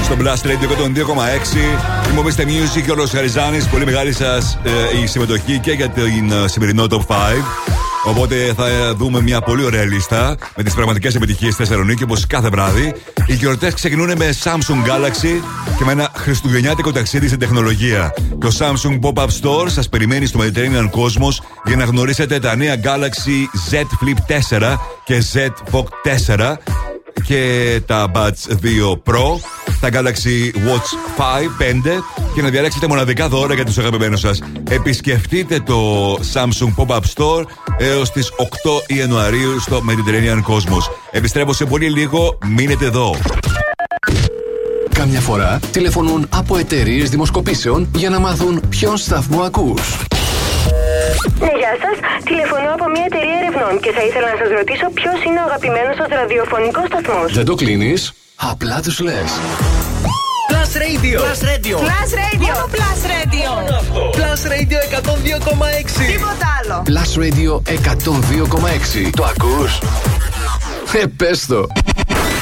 στο Blast Radio 102,6. Είμαι ο Mr. Music και ο Ρος Χαριζάνης. Πολύ μεγάλη σας η συμμετοχή και για την ε, σημερινό Top 5. Οπότε θα ε, δούμε μια πολύ ωραία λίστα με τις πραγματικές επιτυχίες στη Θεσσαλονίκη όπως κάθε βράδυ. Οι γιορτές ξεκινούν με Samsung Galaxy και με ένα χριστουγεννιάτικο ταξίδι στην τεχνολογία. Το Samsung Pop-Up Store σας περιμένει στο Mediterranean Cosmos για να γνωρίσετε τα νέα Galaxy Z Flip 4 και Z Fold 4 και τα Buds 2 Pro, τα Galaxy Watch 5, 5 και να διαλέξετε μοναδικά δώρα για τους αγαπημένους σας. Επισκεφτείτε το Samsung Pop-Up Store έως τις 8 Ιανουαρίου στο Mediterranean Cosmos. Επιστρέφω σε πολύ λίγο, μείνετε εδώ. Καμιά φορά τηλεφωνούν από εταιρείες δημοσκοπήσεων για να μάθουν ποιον σταθμό ακούς. Ναι, γεια σας. Τηλεφωνώ από μια εταιρεία ερευνών και θα ήθελα να σας ρωτήσω ποιος είναι ο αγαπημένος σας ραδιοφωνικός σταθμός. Δεν το κλείνεις, απλά τους λες. Plus Radio. Plus Radio. Plus Radio. Μόνο Plus Radio. Plus Radio 102,6. Τίποτα άλλο. Plus Radio 102,6. Το ακούς; Ε, πες το.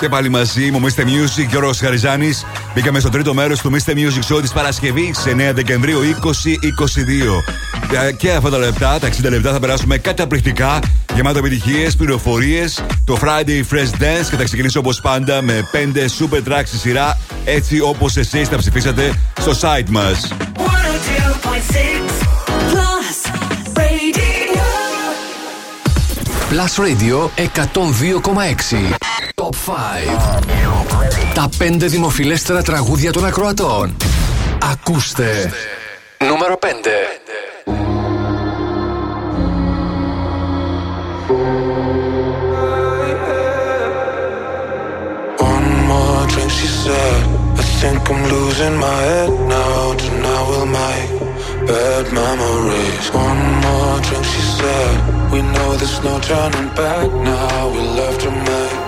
Και πάλι μαζί μου, Mr. Music και ο Ρος Χαριζάνης. Μπήκαμε στο τρίτο μέρος του Mr. Music Show της Παρασκευή 9 Δεκεμβρίου 2022. Ε, Και αυτά τα λεπτά, τα 60 λεπτά, θα περάσουμε καταπληκτικά. Γεμάτο επιτυχίες, πληροφορίες, το Friday Fresh Dance και θα ξεκινήσω όπως πάντα με 5 super tracks στη σειρά, έτσι όπως εσείς τα ψηφίσατε στο site μας. 102.6 Plus Radio. Plus Radio 102,6. Top 5. Τα 5 δημοφιλέστερα τραγούδια των ακροατών. Ακούστε. Νούμερο 5. One more drink, she said. I think I'm losing my head now. Tonight we'll make bad memories. One more drink, she said. We know there's no turning back now. We love to make bad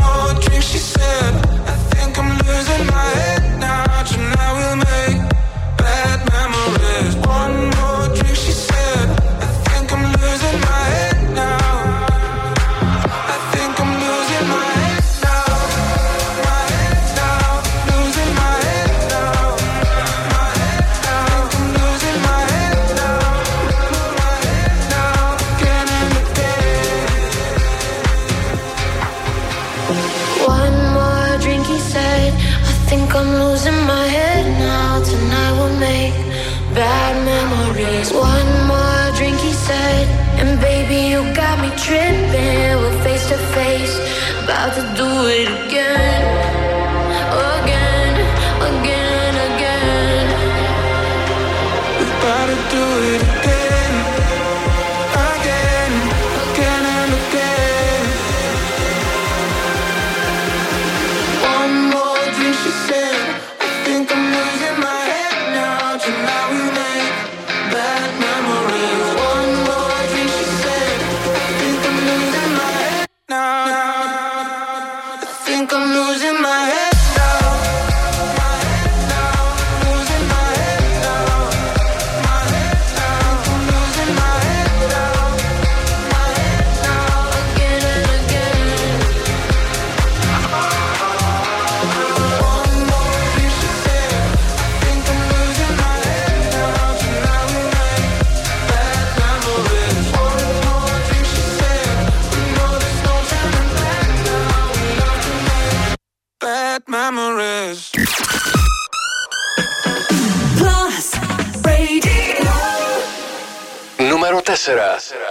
Νούμερο 4.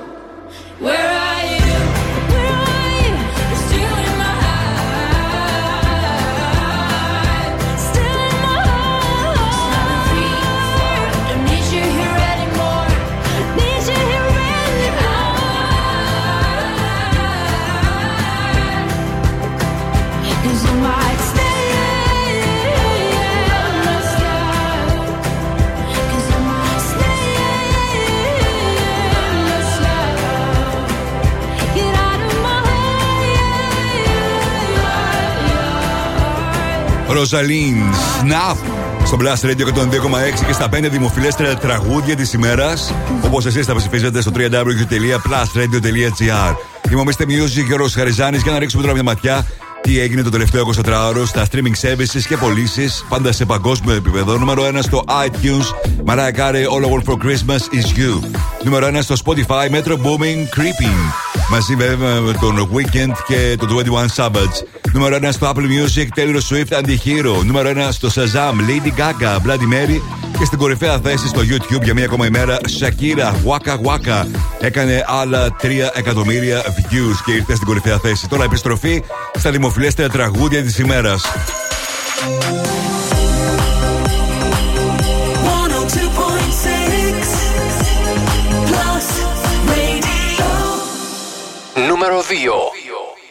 Ροζαλίν, Snap. Στο Blast Radio 102,6 και στα 5 δημοφιλέστερα τραγούδια της ημέρας. Όπως εσείς τα ψηφίζετε στο www.plusradio.gr. Είμαι ο Mr. Music και ο Ρος Χαριζάνης για να ρίξουμε τώρα μια ματιά τι έγινε το τελευταίο 24ωρο στα streaming services και πωλήσεις, πάντα σε παγκόσμιο επίπεδο. Νούμερο 1 στο iTunes, Mariah Carey All I Want for Christmas is You. Νούμερο 1 στο Spotify, Metro Booming Creeping. Μαζί βέβαια με τον Weekend και τον 21 Savage. Νούμερο 1 στο Apple Music, Taylor Swift Anti-Hero. Νούμερο 1 στο Shazam, Lady Gaga, Bloody Mary. Και στην κορυφαία θέση στο YouTube για μία ακόμα ημέρα, Shakira, Waka Waka. Έκανε άλλα 3 εκατομμύρια views και ήρθε στην κορυφαία θέση. Τώρα επιστροφή στα δημοφιλέστερα τραγούδια της ημέρας. 102.6 Plus Radio. Νούμερο 2.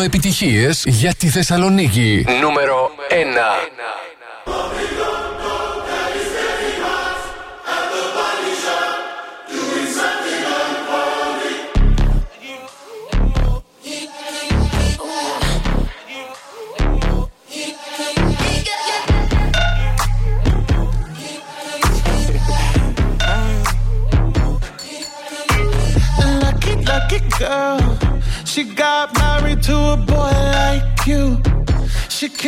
επιτυχίες για τη Θεσσαλονίκη. Νούμερο 1.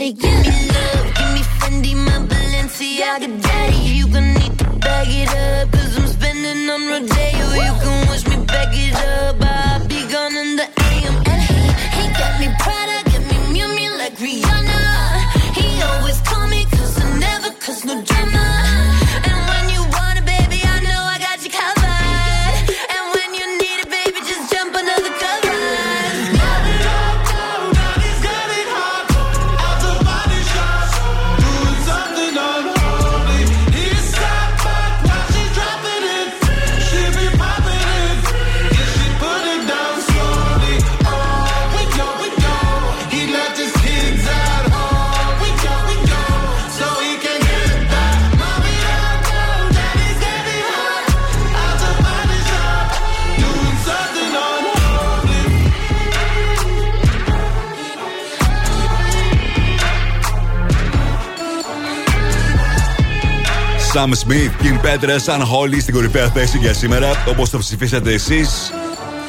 body, give me Sam Smith, Kim Petras, αν Holly στην κορυφαία θέση για σήμερα, όπως το ψηφίσατε εσείς.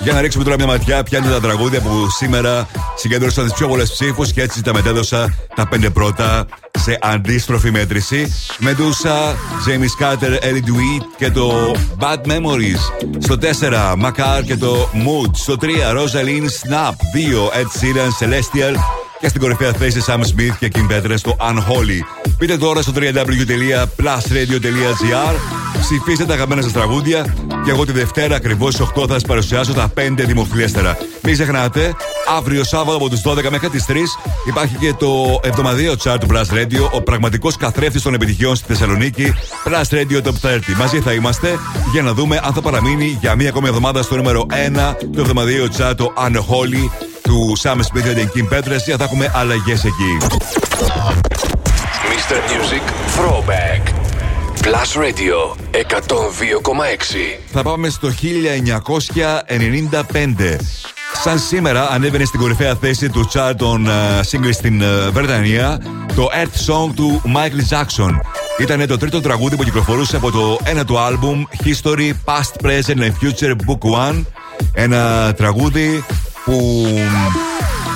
Για να ρίξουμε τώρα μια ματιά, ποια είναι τα τραγούδια που σήμερα συγκέντρωσαν τις πιο πολλές ψήφους και έτσι τα μετέδωσα τα πέντε πρώτα σε αντίστροφη μέτρηση. Medusa, Jamie Carter, Ellie Dewey και το Bad Memories. Στο 4, Macar και το Mood. Στο 3, Rosalind Snap. 2, Ed Sheeran, Celestial. Και στην κορυφαία θέση Sam Smith και Kim Petras στο Unholy. Μπείτε τώρα στο www.plusradio.gr Ψηφίστε τα αγαπημένα σας τραγούδια και εγώ τη Δευτέρα ακριβώς στις 8 θα σας παρουσιάσω τα 5 δημοφιλέστερα. Μην ξεχνάτε, αύριο Σάββατο από τις 12 μέχρι τις 3 υπάρχει και το εβδομαδιαίο chart του Plus Radio, ο πραγματικός καθρέφτης των επιτυχιών στη Θεσσαλονίκη, Plus Radio Top 30. Μαζί θα είμαστε για να δούμε αν θα παραμείνει για μία ακόμη εβδομάδα στο νούμερο 1 το εβδομαδιαίο chart το Unholy του Sam Smith και την Kim Petras για θα έχουμε αλλαγές εκεί. Mr. Music Throwback. Plus Radio 102,6. Θα πάμε στο 1995. Σαν σήμερα ανέβαινε στην κορυφαία θέση του chart των uh, singles στην uh, Βρετανία το Earth Song του Michael Jackson. Ήταν το τρίτο τραγούδι που κυκλοφορούσε από το ένα του άλμπουμ History, Past, Present and Future Book One. Ένα τραγούδι που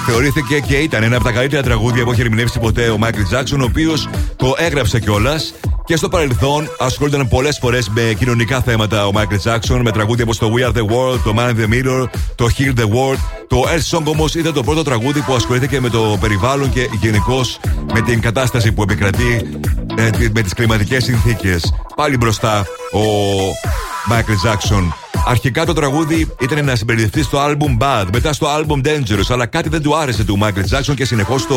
θεωρήθηκε και ήταν ένα από τα καλύτερα τραγούδια που έχει ερμηνεύσει ποτέ ο Michael Jackson, ο οποίος το έγραψε κιόλας. Και στο παρελθόν ασχολούνταν πολλές φορές με κοινωνικά θέματα ο Michael Jackson, με τραγούδια όπως το We Are the World, το Man in the Mirror, το Heal the World. Το Earth Song όμως ήταν το πρώτο τραγούδι που ασχολήθηκε με το περιβάλλον και γενικώ με την κατάσταση που επικρατεί ε, με τις κλιματικές συνθήκες. Πάλι μπροστά ο Michael Jackson. Αρχικά το τραγούδι ήταν να συμπεριληφθεί στο album Bad, μετά στο album Dangerous, αλλά κάτι δεν του άρεσε του Michael Jackson και συνεχώς το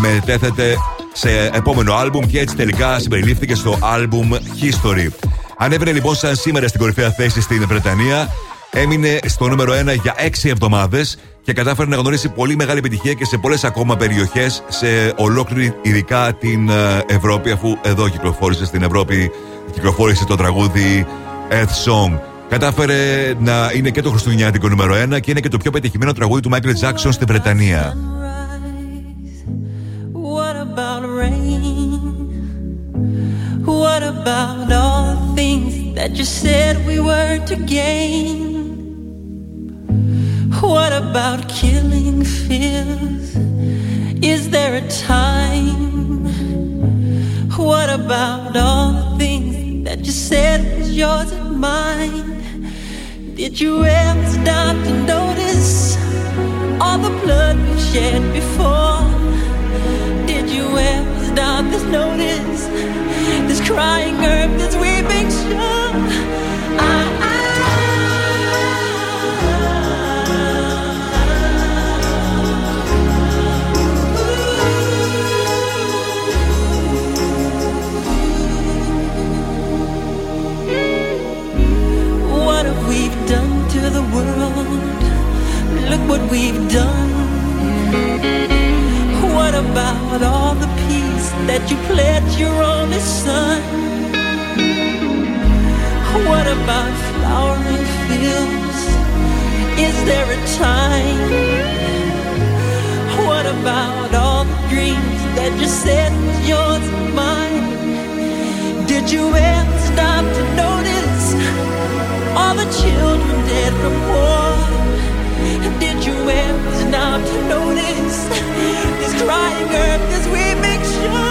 μετέθεται σε επόμενο album και έτσι τελικά συμπεριλήφθηκε στο album History. Ανέβαινε λοιπόν σαν σήμερα στην κορυφαία θέση στην Βρετανία, έμεινε στο νούμερο 1 για 6 εβδομάδες και κατάφερε να γνωρίσει πολύ μεγάλη επιτυχία και σε πολλές ακόμα περιοχές σε ολόκληρη ειδικά την ε, Ευρώπη, αφού εδώ κυκλοφόρησε στην Ευρώπη, κυκλοφόρησε το τραγούδι Earth Song. Κατάφερε να είναι και το χριστουγεννιάτικο νούμερο 1 και είναι και το πιο πετυχημένο τραγούδι του Michael Jackson στη Βρετανία. What about rain? What about all the things that you said we were to gain? What about killing fears? Is there a time? What about all the things that you said was yours and mine? Did you ever stop to notice all the blood we've shed before? Did you ever stop to notice this crying earth, this weeping shore? I, world? Look what we've done. What about all the peace that you pledged your only son? What about flowering fields? Is there a time? What about all the dreams that you said yours and mine? Did you ever stop to notice the children dead from war? Did you ever stop to notice this crying earth as we make sure?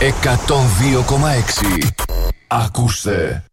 102,6 Ακούστε.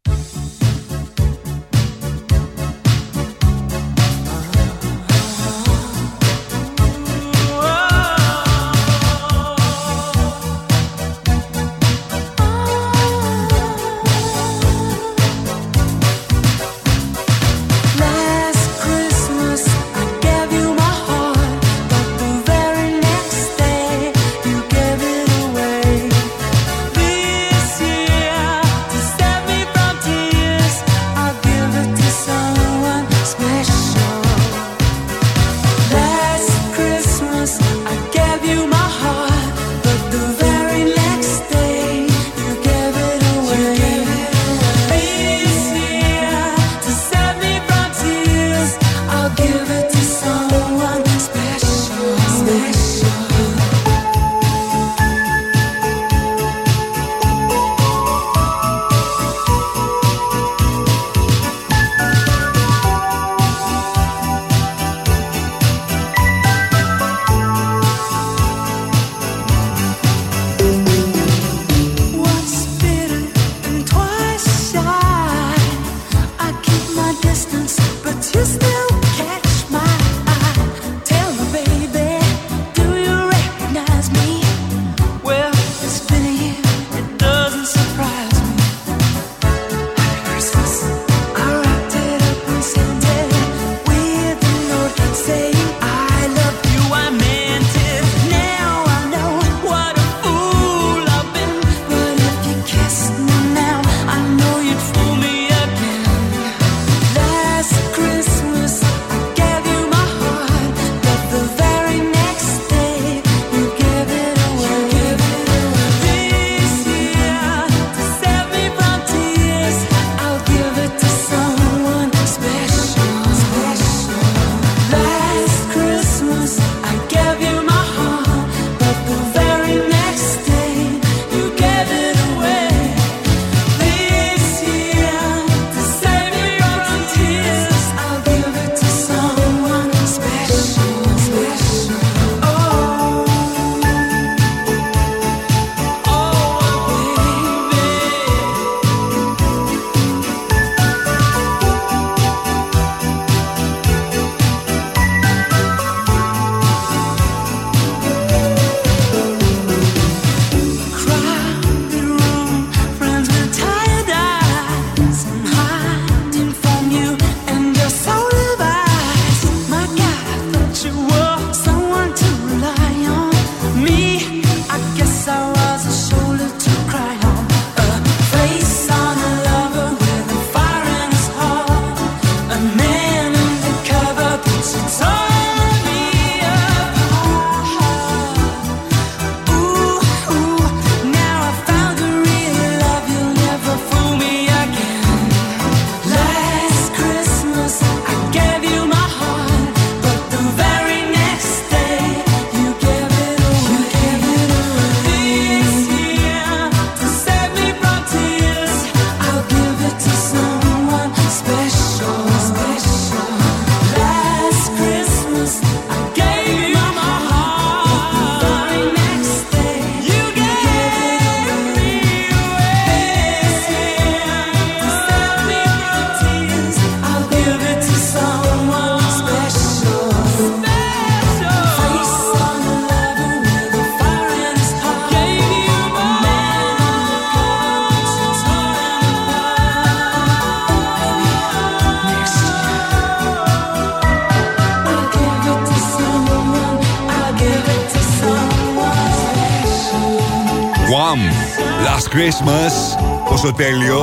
στο τέλειο.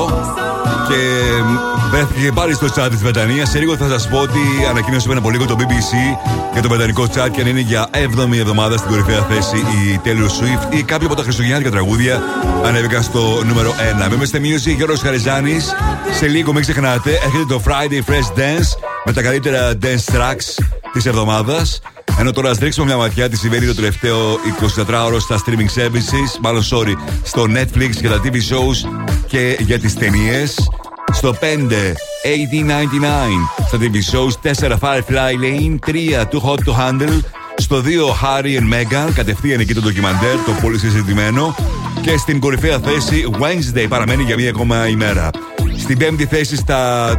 Και βρέθηκε πάλι στο chat της Βρετανίας. Σε λίγο θα σας πω ότι ανακοίνωσε πριν από λίγο το BBC για το βρετανικό chat και αν είναι για 7η εβδομάδα στην κορυφαία θέση η Taylor Swift ή κάποιο από τα χριστουγεννιάτικα τραγούδια ανέβηκαν στο νούμερο 1. Με είμαστε μείωση Γιώργος Χαριζάνης. Σε λίγο μην ξεχνάτε, έρχεται το Friday Fresh Dance με τα καλύτερα dance tracks της εβδομάδας. Ενώ τώρα ας ρίξουμε μια ματιά τι συμβαίνει το τελευταίο 24ωρο στα streaming services, μάλλον sorry, στο Netflix και τα TV shows και για τις ταινίες. Στο 5, 1899. Στα TV shows 4, Firefly Lane. 3, Too Hot to Handle. Στο 2, Harry and Meghan. Κατευθείαν εκεί το ντοκιμαντέρ, το πολύ συζητημένο. Και στην κορυφαία θέση, Wednesday παραμένει για μία ακόμα ημέρα. Στην πέμπτη θέση στα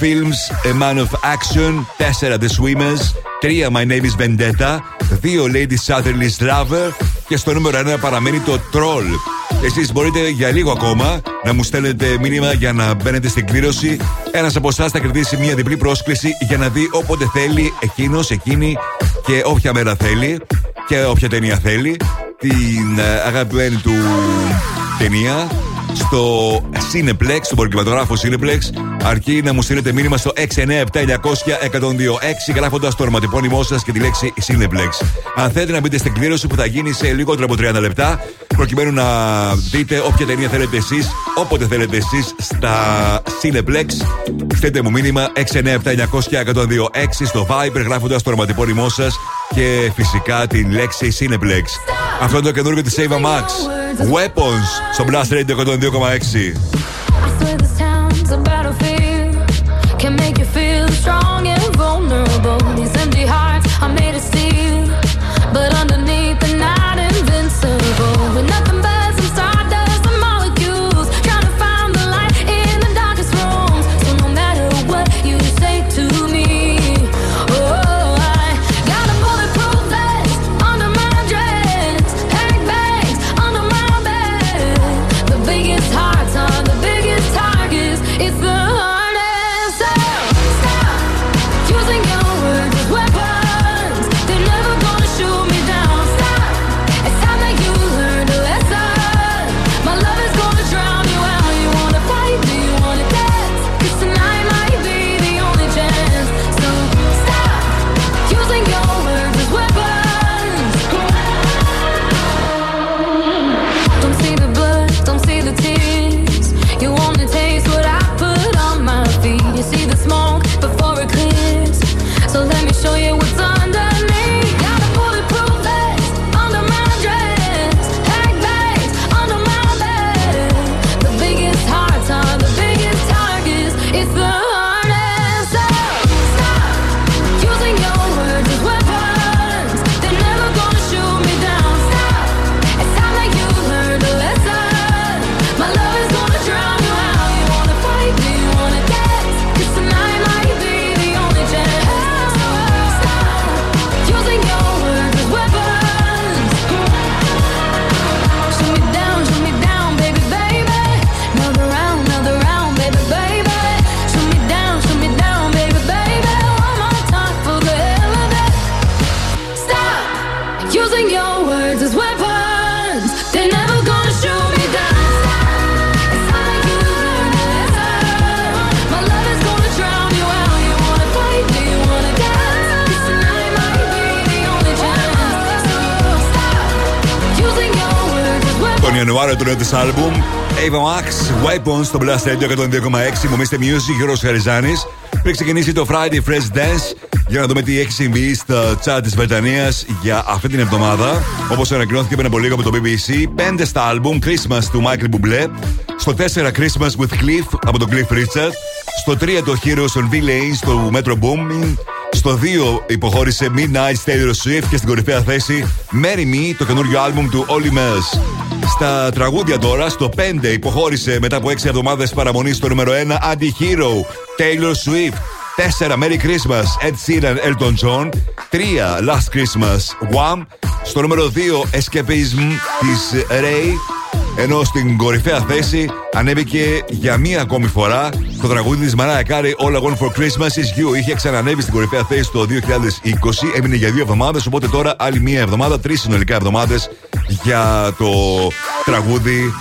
Films A Man of Action 4 The Swimmers 3 My Name is Vendetta 2 Lady Sutherland's Lover και στο νούμερο 1 παραμένει το Troll εσείς μπορείτε για λίγο ακόμα να μου στέλνετε μήνυμα για να μπαίνετε στην κλήρωση. Ένας από εσάς θα κερδίσει μια διπλή πρόσκληση για να δει όποτε θέλει εκείνος, εκείνη και όποια μέρα θέλει και όποια ταινία θέλει. Την ε, αγαπημένη του ταινία στο Cineplex, στον πολυκυματογράφο Cineplex, αρκεί να μου στείλετε μήνυμα στο 697-900-1026 γράφοντα το ονοματεπώνυμό σας και τη λέξη Cineplex. Αν θέλετε να μπείτε στην κλήρωση που θα γίνει σε λιγότερο από 30 λεπτά, προκειμένου να δείτε όποια ταινία θέλετε εσείς, όποτε θέλετε εσείς στα Cineplex, στείλτε μου μήνυμα 697-900-1026 στο Viber γράφοντας το ονοματεπώνυμό σας και φυσικά τη λέξη Cineplex. Αυτό είναι το καινούργιο της Save Max. Weapons στο Blast Radio 102,6. Town's a battlefield. Can make you feel strong and vulnerable. Show you Ιανουάριο του νέου της άλμπουμ Ava Max, Weapons στο Blast Radio 102,6. Μου Mr. Music, Γιώργος Χαριζάνης. Πριν ξεκινήσει το Friday Fresh Dance, για να δούμε τι έχει συμβεί στα chat της Βρετανίας για αυτή την εβδομάδα. Όπως ανακοινώθηκε πριν από λίγο από το BBC, 5 στα άλμπουμ Christmas του Michael Bublé. Στο 4 Christmas with Cliff από τον Cliff Richard. Στο 3 το Heroes on V-Lanes του Metro Booming. Στο 2 υποχώρησε Midnight Taylor Swift και στην κορυφαία θέση Marry Me, το καινούριο άλμπουμ του Olly Mels. Στα τραγούδια τώρα, στο 5 υποχώρησε μετά από 6 εβδομάδες παραμονής στο νούμερο 1 Anti-Hero, Taylor Swift. 4 Merry Christmas, Ed Sheeran, Elton John. 3 Last Christmas, Wham. Στο νούμερο 2 Escapism της Ray. Ενώ στην κορυφαία θέση ανέβηκε για μία ακόμη φορά το τραγούδι της Mariah Carey All I Want for Christmas is You. Είχε ξανανέβει στην κορυφαία θέση το 2020, έμεινε για δύο εβδομάδες. Οπότε τώρα άλλη μία εβδομάδα, τρεις συνολικά εβδομάδες για το τραγούδι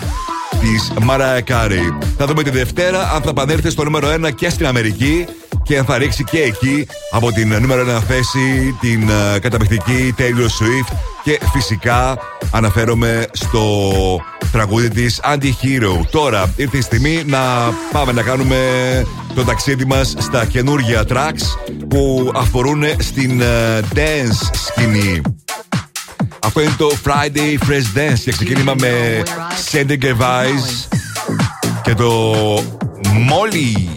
της Mariah Carey. Θα δούμε τη Δευτέρα αν θα επανέλθει στο νούμερο 1 και στην Αμερική και αν θα ρίξει και εκεί από την νούμερο 1 θέση την ε, καταπληκτική Taylor Swift και φυσικά αναφέρομαι στο τραγούδι της Anti-Hero. Τώρα ήρθε η στιγμή να πάμε να κάνουμε το ταξίδι μας στα καινούργια tracks που αφορούν στην ε, dance σκηνή. Αυτό είναι το Friday Fresh Dance και ξεκίνημα με Sender Gervais και το Molly.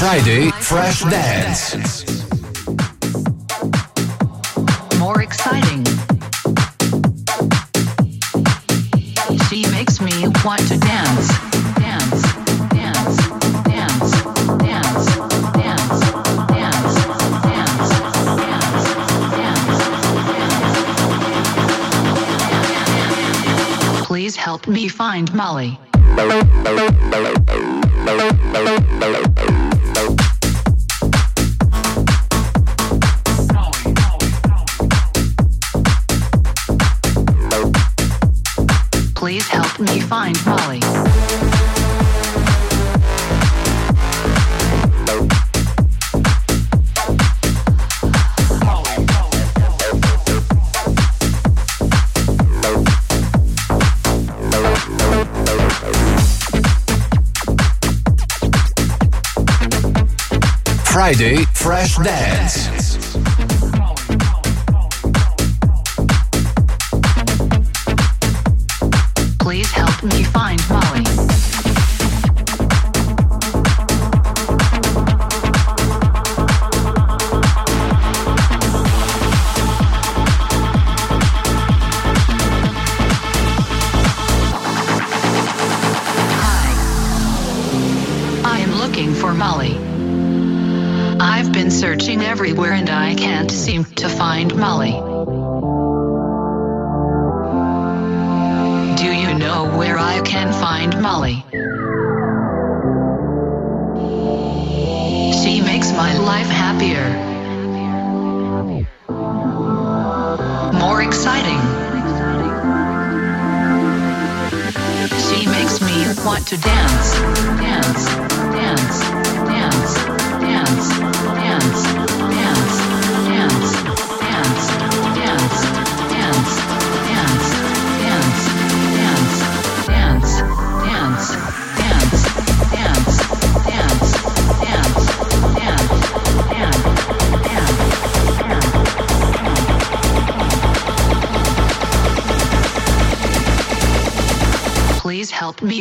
Friday Fresh Dance. more exciting. She makes me want to dance, dance, Please help me find Molly. Please help me find Molly. Friday Fresh Dance. Makes my life happier. More exciting. She makes me want to dance, dance, dance, dance, dance, dance, dance,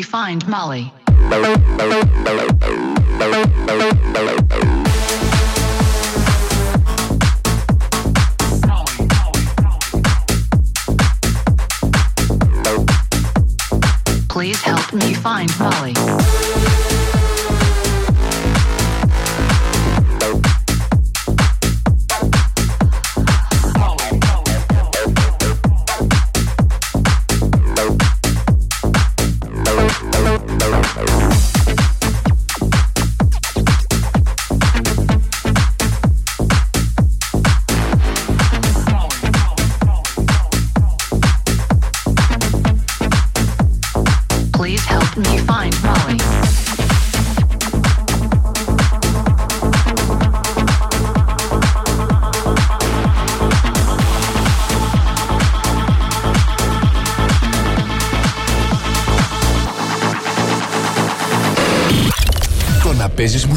find Molly.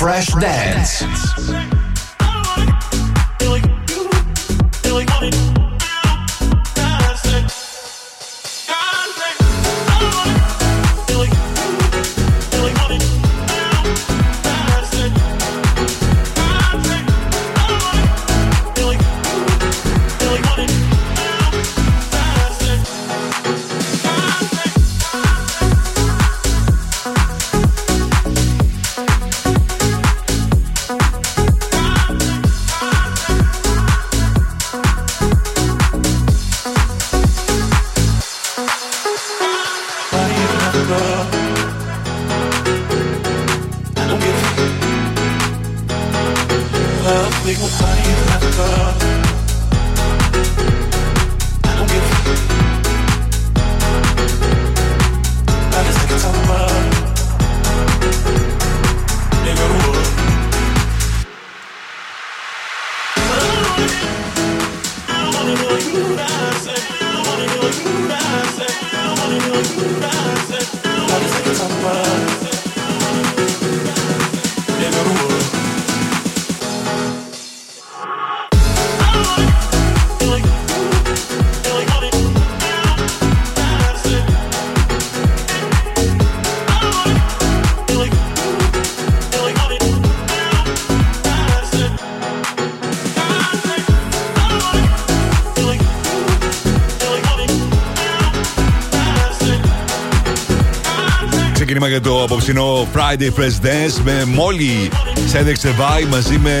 Fresh Dance. Ξεκίνημα για το απόψινό Friday Fresh Dance με Molly Σέντεξ Survive μαζί με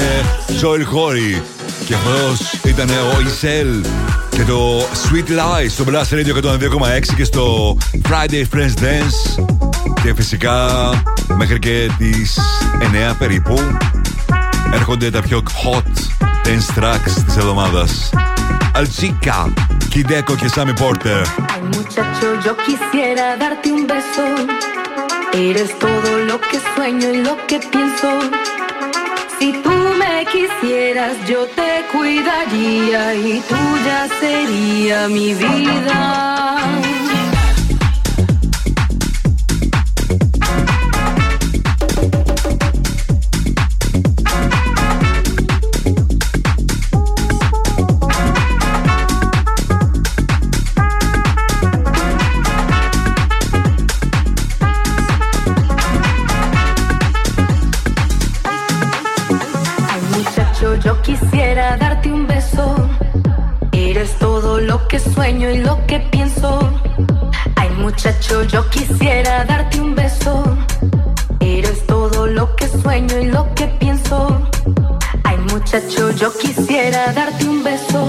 Joel Χόρι. Και αυτός ήταν ο Ισελ και το Sweet Lies στο Blast Radio 102,6 και στο Friday Fresh Dance. Και φυσικά μέχρι και τις 9 περίπου έρχονται τα πιο hot dance tracks της εβδομάδας. Αλτσίκα, Κιντέκο και Σάμι Πόρτερ. Ay, muchacho, yo quisiera darte un beso. Eres todo lo que sueño y lo que pienso. Si tú me quisieras, yo te cuidaría y tuya sería mi vida. Sueño y lo que pienso. Ay, muchacho, yo quisiera darte un beso. Eres todo lo que sueño y lo que pienso. Ay, muchacho, yo quisiera darte un beso.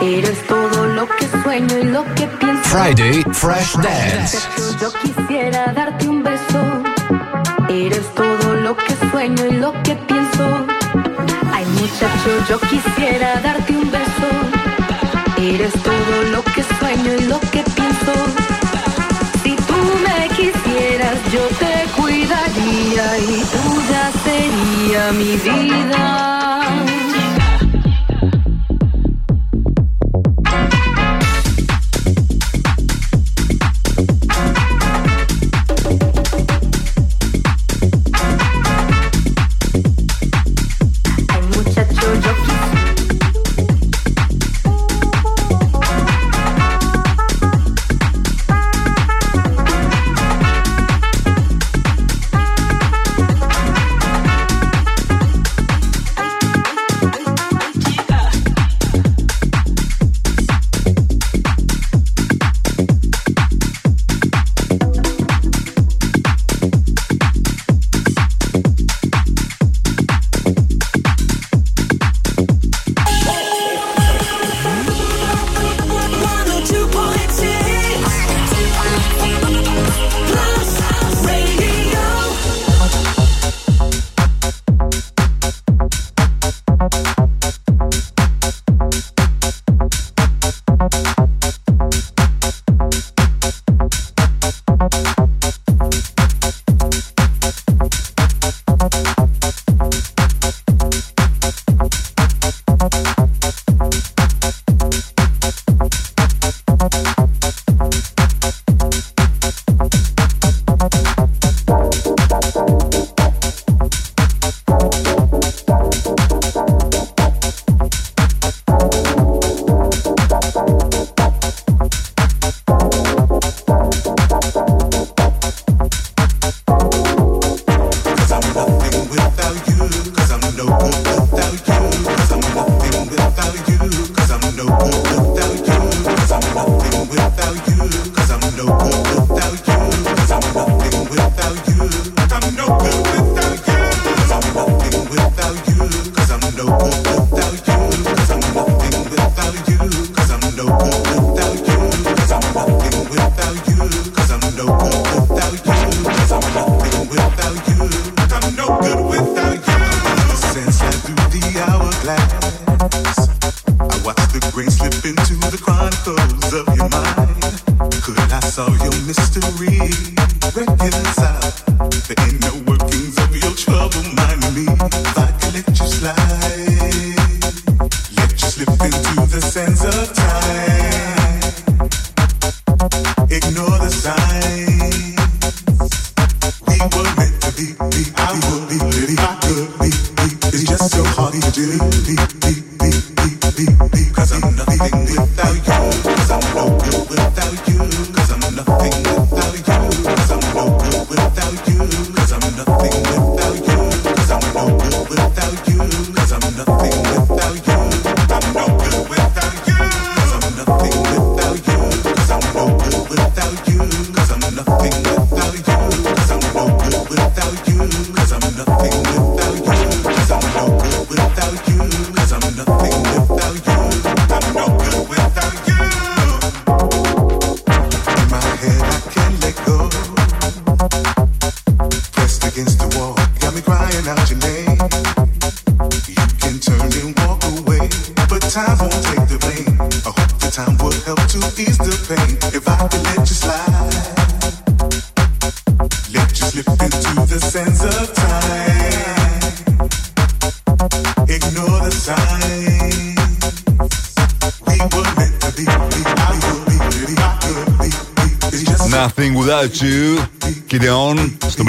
Eres todo lo que sueño y lo que pienso. Friday Fresh Dance. Muchacho, yo quisiera darte un beso. Eres todo lo que sueño y lo que pienso. Ay, muchacho, yo quisiera darte un beso. Eres todo lo que sueño y lo que pienso. Si tú me quisieras, yo te cuidaría y tuya sería mi vida.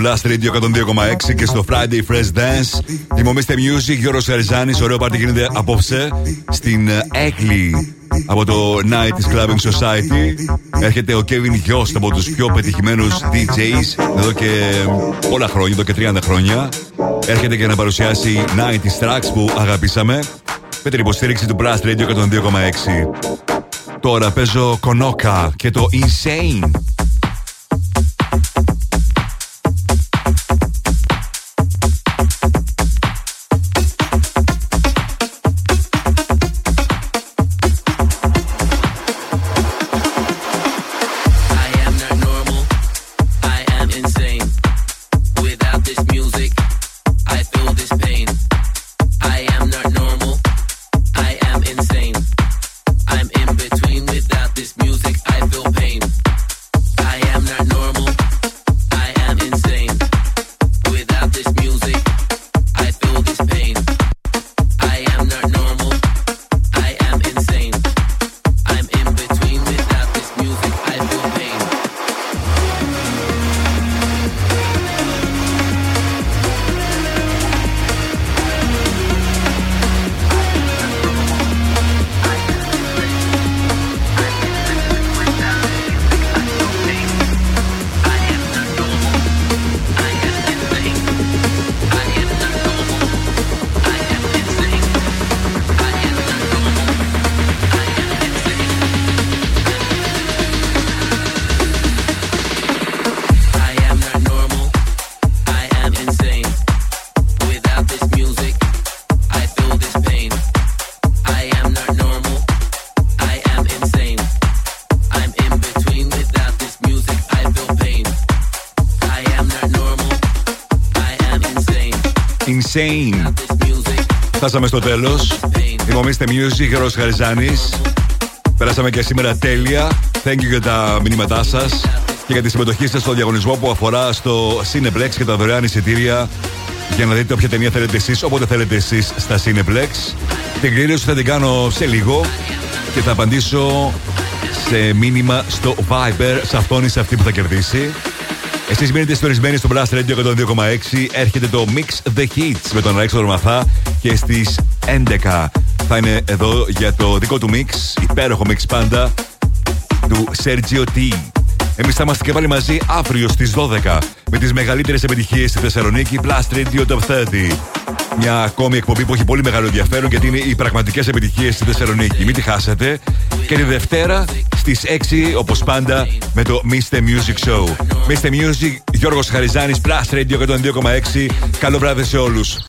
Blast Radio 102,6 και στο Friday Fresh Dance. Τιμωμίστε Music, Γιώργος Καριζάνη. Ωραίο πάρτι γίνεται απόψε στην Έκλη από το Night Clubbing Society. Έρχεται ο Kevin Yost από τους πιο πετυχημένους DJs εδώ και πολλά χρόνια, εδώ και 30 χρόνια. Έρχεται και να παρουσιάσει 90 tracks που αγαπήσαμε με την υποστήριξη του Blast Radio 102,6. Τώρα παίζω Konoka και το Insane. Φτάσαμε στο τέλος. Θυμόμαστε Music, Γερό Χαριζάνης. Περάσαμε και σήμερα τέλεια. Thank you για τα μηνύματά σας και για τη συμμετοχή σας στο διαγωνισμό που αφορά στο Cineplex και τα δωρεάν εισιτήρια για να δείτε όποια ταινία θέλετε εσείς, όποτε θέλετε εσείς στα Cineplex. Την κλήρωση θα την κάνω σε λίγο και θα απαντήσω σε μήνυμα στο Viber σε αυτόν ή σε αυτή που θα κερδίσει. Εσείς μείνετε συντονισμένοι στο Blast Radio 102,6. Έρχεται το Mix the Hits με τον Αλέξανδρο Μαθά και στις 11 θα είναι εδώ για το δικό του mix, υπέροχο mix πάντα του Sergio T. Εμείς θα είμαστε και πάλι μαζί αύριο στις 12 με τις μεγαλύτερες επιτυχίες στη Θεσσαλονίκη Blast Radio Top 30. Μια ακόμη εκπομπή που έχει πολύ μεγάλο ενδιαφέρον γιατί είναι οι πραγματικές επιτυχίες στη Θεσσαλονίκη. Μην τη χάσετε. Και τη Δευτέρα στις 6 όπως πάντα με το Mr. Music Show. Mr. Music, Γιώργος Χαριζάνης, Plus Radio 102,6. Καλό βράδυ σε όλους.